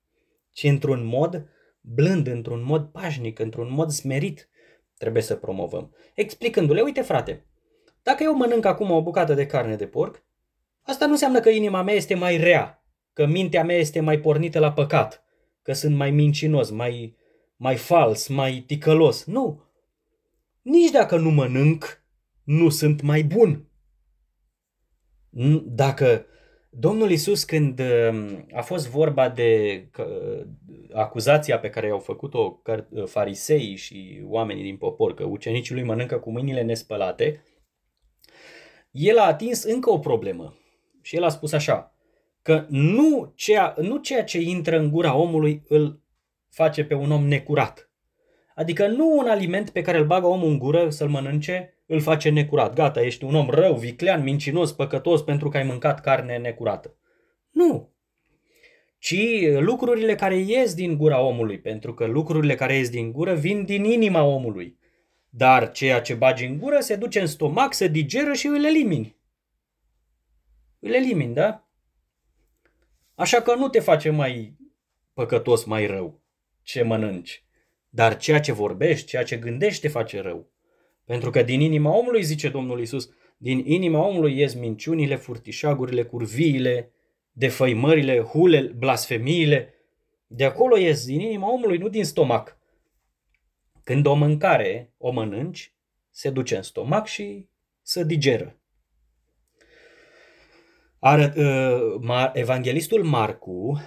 ci într-un mod blând, într-un mod pașnic, într-un mod smerit trebuie să promovăm. Explicându-le, uite frate, dacă eu mănânc acum o bucată de carne de porc, asta nu înseamnă că inima mea este mai rea, că mintea mea este mai pornită la păcat, că sunt mai mincinos, mai, mai fals, mai ticălos. Nu. Nici dacă nu mănânc, nu sunt mai bun. Dacă Domnul Isus, când um, a fost vorba de acuzația pe care i-au făcut-o farisei și oamenii din popor, că ucenicii lui mănâncă cu mâinile nespălate, el a atins încă o problemă. Și el a spus așa, că nu ceea, nu ceea ce intră în gura omului îl face pe un om necurat. Adică nu un aliment pe care îl bagă omul în gură să-l mănânce îl face necurat. Gata, ești un om rău, viclean, mincinos, păcătos pentru că ai mâncat carne necurată. Nu. Ci lucrurile care ies din gura omului, pentru că lucrurile care ies din gură vin din inima omului. Dar ceea ce bagi în gură se duce în stomac, se digeră și îl elimini. Îl elimini, da? Așa că nu te face mai păcătos, mai rău ce mănânci. Dar ceea ce vorbești, ceea ce gândești te face rău. Pentru că din inima omului, zice Domnul Isus, din inima omului ies minciunile, furtișagurile, curviile, defăimările, hule, blasfemiile. De acolo ies din inima omului, nu din stomac. Când o mâncare o mănânci, se duce în stomac și se digeră. Arăt, uh, evanghelistul Marcu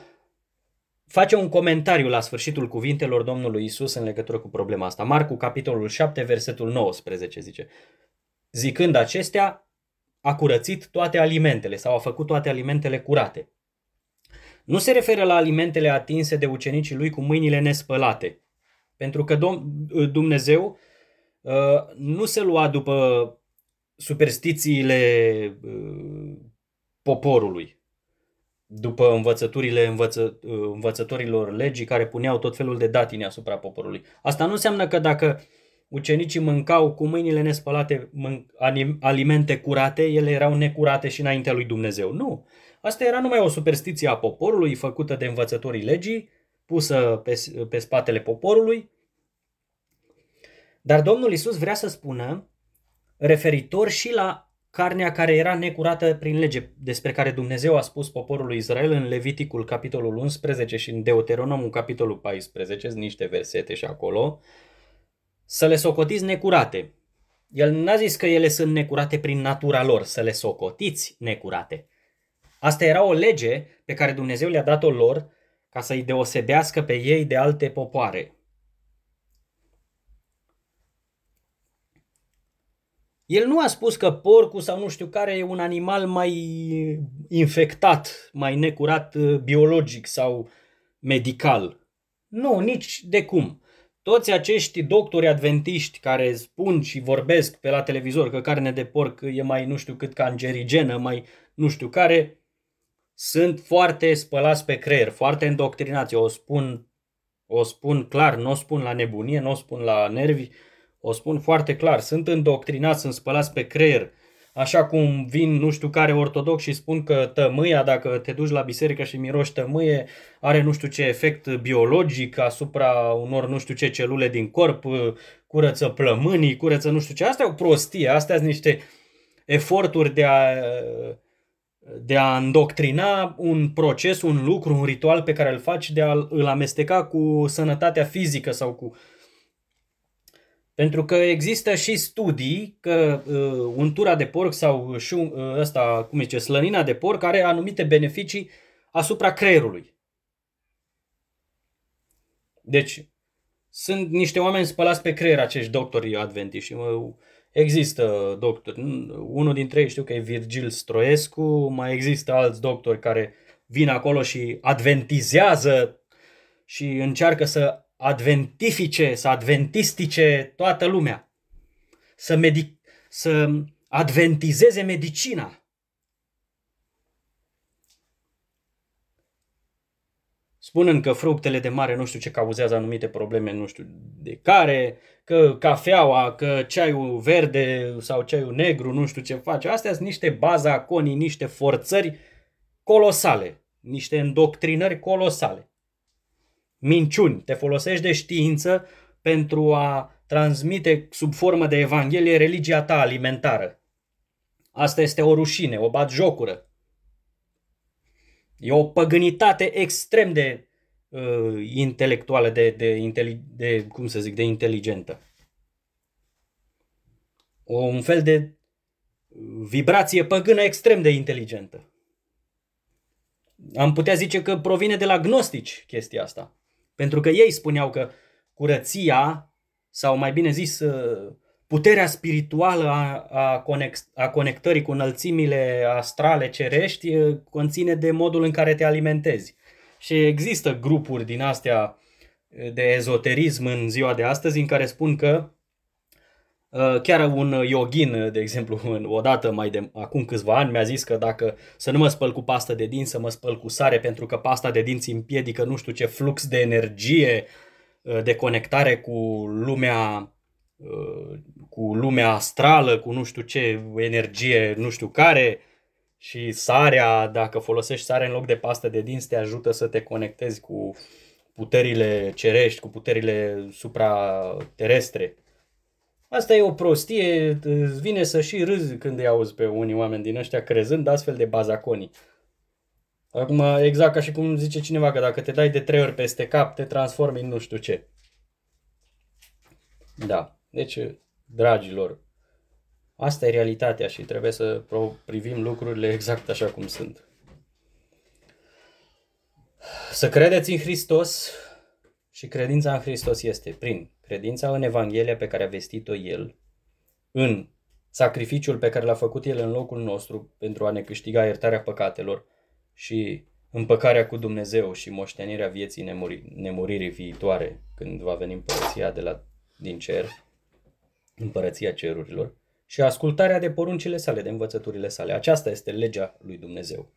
face un comentariu la sfârșitul cuvintelor Domnului Isus în legătură cu problema asta. Marcu, capitolul 7, versetul 19 zice, zicând acestea, a curățit toate alimentele sau a făcut toate alimentele curate. Nu se referă la alimentele atinse de ucenicii lui cu mâinile nespălate, pentru că Dumnezeu uh, nu se lua după superstițiile uh, poporului după învățăturile învăță, învățătorilor legii care puneau tot felul de datine asupra poporului. Asta nu înseamnă că dacă ucenicii mâncau cu mâinile nespălate alimente curate, ele erau necurate și înaintea lui Dumnezeu. Nu. Asta era numai o superstiție a poporului făcută de învățătorii legii, pusă pe, pe spatele poporului. Dar Domnul Isus vrea să spună, referitor și la carnea care era necurată prin lege, despre care Dumnezeu a spus poporului Israel în Leviticul capitolul 11 și în Deuteronomul capitolul 14, niște versete și acolo, să le socotiți necurate. El n-a zis că ele sunt necurate prin natura lor, să le socotiți necurate. Asta era o lege pe care Dumnezeu le-a dat-o lor ca să-i deosebească pe ei de alte popoare. El nu a spus că porcul sau nu știu care e un animal mai infectat, mai necurat uh, biologic sau medical. Nu, nici de cum. Toți acești doctori adventiști care spun și vorbesc pe la televizor că carne de porc e mai nu știu cât cancerigenă, mai nu știu care, sunt foarte spălați pe creier, foarte îndoctrinați. O spun, o spun clar, nu o spun la nebunie, nu o spun la nervi, o spun foarte clar, sunt îndoctrinați, sunt spălați pe creier, așa cum vin nu știu care ortodox și spun că tămâia, dacă te duci la biserică și miroși tămâie, are nu știu ce efect biologic asupra unor nu știu ce celule din corp, curăță plămânii, curăță nu știu ce. Asta e o prostie, astea sunt niște eforturi de a, de a îndoctrina un proces, un lucru, un ritual pe care îl faci, de a îl amesteca cu sănătatea fizică sau cu pentru că există și studii că uh, untura de porc sau șum, uh, ăsta, cum zice, slănina de porc are anumite beneficii asupra creierului. Deci, sunt niște oameni spălați pe creier acești doctori adventiști. Există doctori, unul dintre ei știu că e Virgil Stroescu, mai există alți doctori care vin acolo și adventizează și încearcă să adventifice, să adventistice toată lumea. Să, medic, să adventizeze medicina. spunând că fructele de mare nu știu ce cauzează anumite probleme, nu știu de care, că cafeaua, că ceaiul verde sau ceaiul negru, nu știu ce face. Astea sunt niște bazaconii, niște forțări colosale, niște îndoctrinări colosale. Minciuni. Te folosești de știință pentru a transmite sub formă de evanghelie religia ta alimentară. Asta este o rușine, o batjocură. E o păgânitate extrem de uh, intelectuală, de, de, de, cum să zic, de inteligentă. O, un fel de vibrație păgână extrem de inteligentă. Am putea zice că provine de la gnostici chestia asta. Pentru că ei spuneau că curăția, sau mai bine zis, uh, puterea spirituală a, a, conex, a conectării cu înălțimile astrale cerești conține de modul în care te alimentezi. Și există grupuri din astea de ezoterism în ziua de astăzi în care spun că chiar un yogin, de exemplu, odată mai de acum câțiva ani mi-a zis că dacă să nu mă spăl cu pastă de dinți, să mă spăl cu sare pentru că pasta de dinți împiedică nu știu ce flux de energie de conectare cu lumea cu lumea astrală, cu nu știu ce energie, nu știu care și sarea, dacă folosești sare în loc de pastă de dinți, te ajută să te conectezi cu puterile cerești, cu puterile supraterestre. Asta e o prostie, îți vine să și râzi când îi auzi pe unii oameni din ăștia crezând astfel de bazaconii. Acum, exact ca și cum zice cineva că dacă te dai de trei ori peste cap, te transformi în nu știu ce. Da. Deci, dragilor, asta e realitatea și trebuie să privim lucrurile exact așa cum sunt. Să credeți în Hristos și credința în Hristos este prin credința în Evanghelia pe care a vestit-o El, în sacrificiul pe care l-a făcut El în locul nostru pentru a ne câștiga iertarea păcatelor și împăcarea cu Dumnezeu și moștenirea vieții nemuri, nemuririi viitoare când va veni împărăția de la, din cer împărăția cerurilor și ascultarea de poruncile sale, de învățăturile sale. Aceasta este legea lui Dumnezeu.